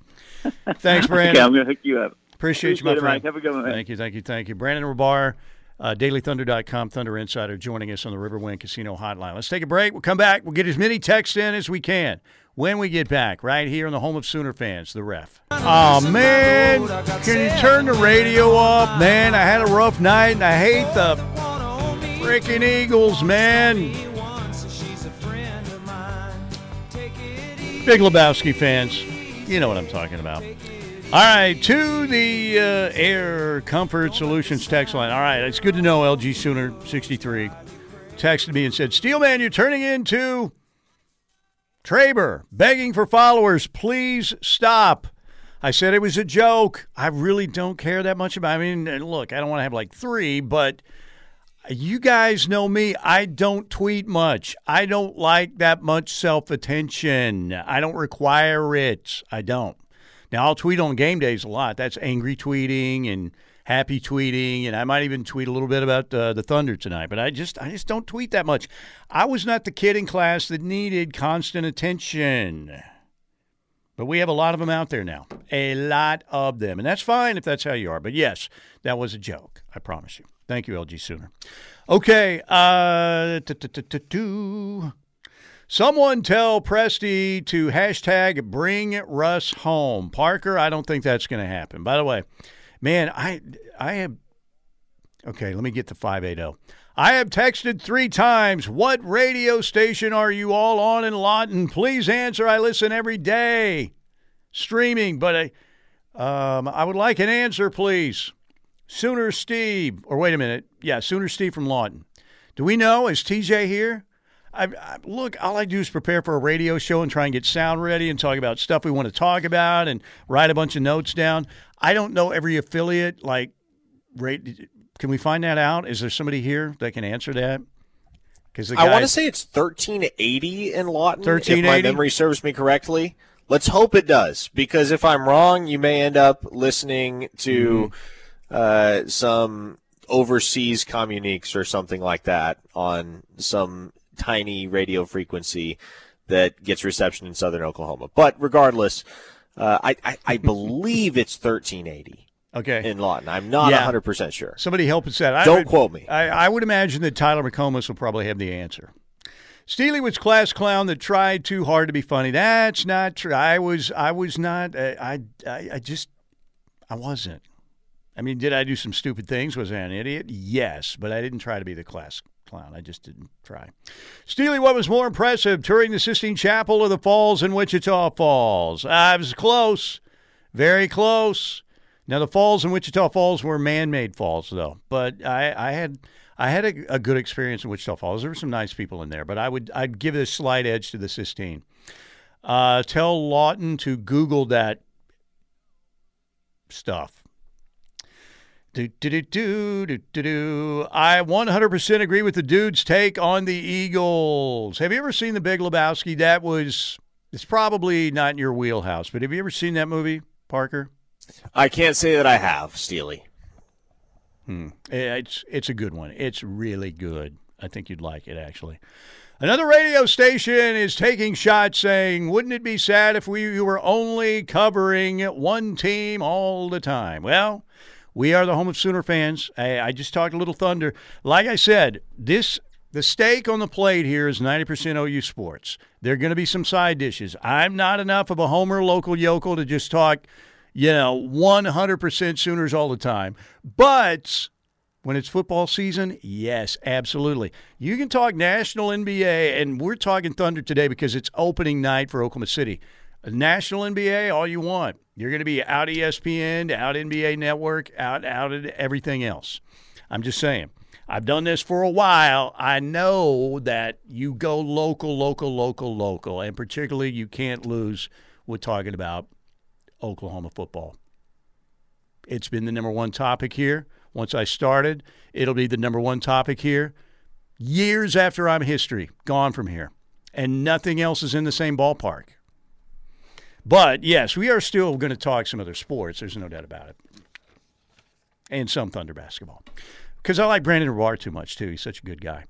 Thanks, Brandon. Okay, I'm going to hook you up. Appreciate, you, my Appreciate it, friend. Mike. Have a good one, man. Thank you, thank you, thank you. Brandon Rahbar, uh, DailyThunder.com, Thunder Insider, joining us on the Riverwind Casino Hotline. Let's take a break. We'll come back. We'll get as many texts in as we can when we get back, right here on the home of Sooner fans, the ref. Oh, man. Can you turn the radio up? Man, I had a rough night, and I hate the freaking Eagles, man. Big Lebowski fans, you know what I'm talking about. All right, to the uh, Air Comfort Solutions text line. All right, it's good to know LG Sooner 63 texted me and said, Steelman, you're turning into Traber, begging for followers. Please stop. I said it was a joke. I really don't care that much about I mean, look, I don't want to have like three, but you guys know me. I don't tweet much. I don't like that much self attention. I don't require it. I don't. Now, I'll tweet on game days a lot. That's angry tweeting and happy tweeting, and I might even tweet a little bit about uh, the Thunder tonight. But I just, I just don't tweet that much. I was not the kid in class that needed constant attention. But we have a lot of them out there now, a lot of them, and that's fine if that's how you are. But yes, that was a joke. I promise you. Thank you, LG Sooner. Okay, uh. Someone tell Presti to hashtag bring Russ home. Parker, I don't think that's going to happen. By the way, man, I I have okay. Let me get eight zero. I have texted three times. What radio station are you all on in Lawton? Please answer. I listen every day, streaming. But I, um, I would like an answer, please. Sooner Steve, or wait a minute, yeah, Sooner Steve from Lawton. Do we know? Is TJ here? I, I, look, all I do is prepare for a radio show and try and get sound ready and talk about stuff we want to talk about and write a bunch of notes down. I don't know every affiliate. Like, rate, can we find that out? Is there somebody here that can answer that? Because I want to say it's 1380 in Lawton. Thirteen eighty. If my memory serves me correctly. Let's hope it does, because if I'm wrong, you may end up listening to uh, some overseas communiques or something like that on some tiny radio frequency that gets reception in southern Oklahoma. But regardless, uh, I, I, I believe it's 1380 okay. in Lawton. I'm not Yeah. 100% sure. Somebody help us out. I Don't would- quote me. I, I would imagine that Tyler McComas will probably have the answer. Steely was class clown that tried too hard to be funny. That's not true. I was. I was not. uh, I. I. I just. I wasn't. I mean, did I do some stupid things? Was I an idiot? Yes, but I didn't try to be the class clown. I just didn't try. Steely, what was more impressive, touring the Sistine Chapel or the falls in Wichita Falls? I was close. Very close. Now the falls in Wichita Falls were man-made falls, though. But I, I had I had a, a, good experience in Wichita Falls. There were some nice people in there, but I would I'd give a slight edge to the Sistine. Uh, tell Lawton to Google that stuff. Do, do, do, do, do, do, do. I 100% agree with the dude's take on the Eagles. Have you ever seen The Big Lebowski? That was, it's probably not in your wheelhouse, but have you ever seen that movie, Parker? I can't say that I have, Steely. Hmm. It's, it's a good one. It's really good. I think you'd like it, actually. Another radio station is taking shots saying, wouldn't it be sad if we were only covering one team all the time? Well, we are the home of Sooner fans. I, I just talked a little thunder. Like I said, this the stake on the plate here is 90% OU sports. There are going to be some side dishes. I'm not enough of a homer local yokel to just talk, you know, 100% Sooners all the time. But when it's football season, yes, absolutely. You can talk national NBA, and we're talking Thunder today because it's opening night for Oklahoma City. National NBA, all you want. You're going to be out ESPN, out NBA Network, out out of everything else. I'm just saying. I've done this for a while. I know that you go local, local, local, local, and particularly you can't lose with talking about Oklahoma football. It's been the number one topic here. Once I started, it'll be the number one topic here. Years after I'm history, gone from here. And nothing else is in the same ballpark. But yes, we are still going to talk some other sports. There's no doubt about it. And some Thunder basketball. Because I like Brandon Roy too much, too. He's such a good guy.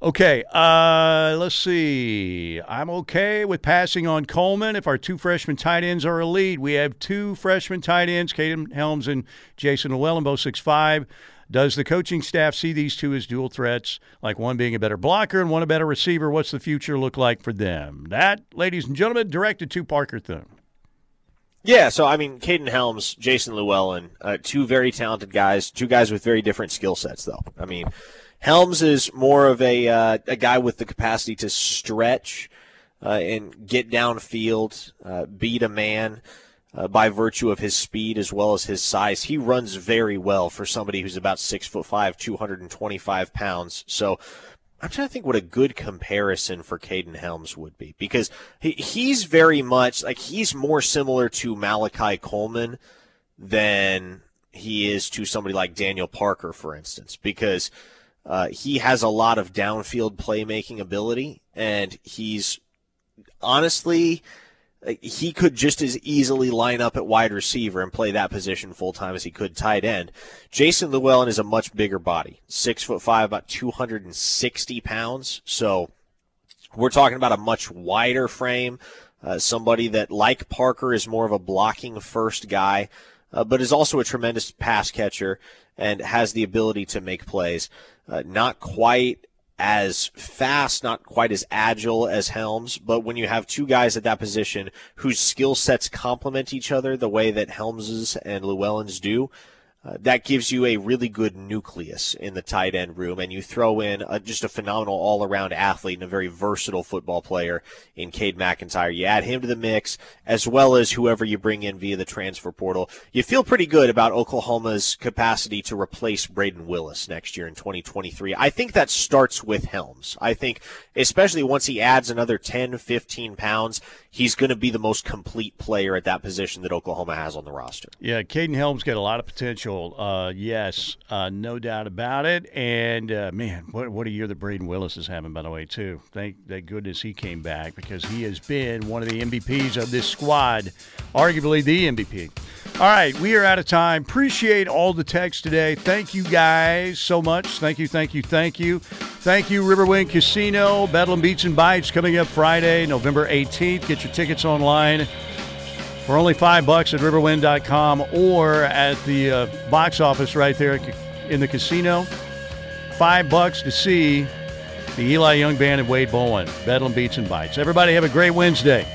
Okay, uh, let's see. I'm okay with passing on Coleman if our two freshman tight ends are elite. We have two freshman tight ends, Kaden Helms and Jason Llewellyn, both six five. Does the coaching staff see these two as dual threats, like one being a better blocker and one a better receiver? What's the future look like for them? That, ladies and gentlemen, directed to Parker Thune. Yeah, so I mean, Kaden Helms, Jason Llewellyn, uh, two very talented guys, two guys with very different skill sets, though. I mean, Helms is more of a uh, a guy with the capacity to stretch uh, and get downfield, uh, beat a man uh, by virtue of his speed as well as his size. He runs very well for somebody who's about six foot five, two hundred and twenty five pounds. So I'm trying to think what a good comparison for Kaden Helms would be because he, he's very much like he's more similar to Malachi Coleman than he is to somebody like Daniel Parker, for instance, because uh, he has a lot of downfield playmaking ability and he's honestly he could just as easily line up at wide receiver and play that position full time as he could tight end. Jason Llewellyn is a much bigger body, six foot five, about 260 pounds. So we're talking about a much wider frame. Uh, somebody that, like Parker, is more of a blocking first guy, uh, but is also a tremendous pass catcher and has the ability to make plays. Uh, not quite as fast, not quite as agile as Helms, but when you have two guys at that position whose skill sets complement each other the way that Helms's and Llewellyn's do, uh, that gives you a really good nucleus in the tight end room, and you throw in a, just a phenomenal all around athlete and a very versatile football player in Cade McIntyre. You add him to the mix, as well as whoever you bring in via the transfer portal. You feel pretty good about Oklahoma's capacity to replace Brayden Willis next year in 2023. I think that starts with Helms. I think, especially once he adds another 10, 15 pounds, he's going to be the most complete player at that position that Oklahoma has on the roster. Yeah, Kaden Helms got a lot of potential. Uh, yes, uh, no doubt about it. And uh, man, what what a year that Brayden Willis is having, by the way, too. Thank thank goodness he came back because he has been one of the MVPs of this squad, arguably the MVP. All right, we are out of time. Appreciate all the text today. Thank you guys so much. Thank you, thank you, thank you. Thank you, Riverwind Casino. Bedlam Beats and Bites coming up Friday, November 18th. Get your tickets online for only five bucks at riverwind.com or at the uh, box office right there in the casino. Five bucks to see the Eli Young Band and Wade Bowen. Bedlam Beats and Bites. Everybody have a great Wednesday.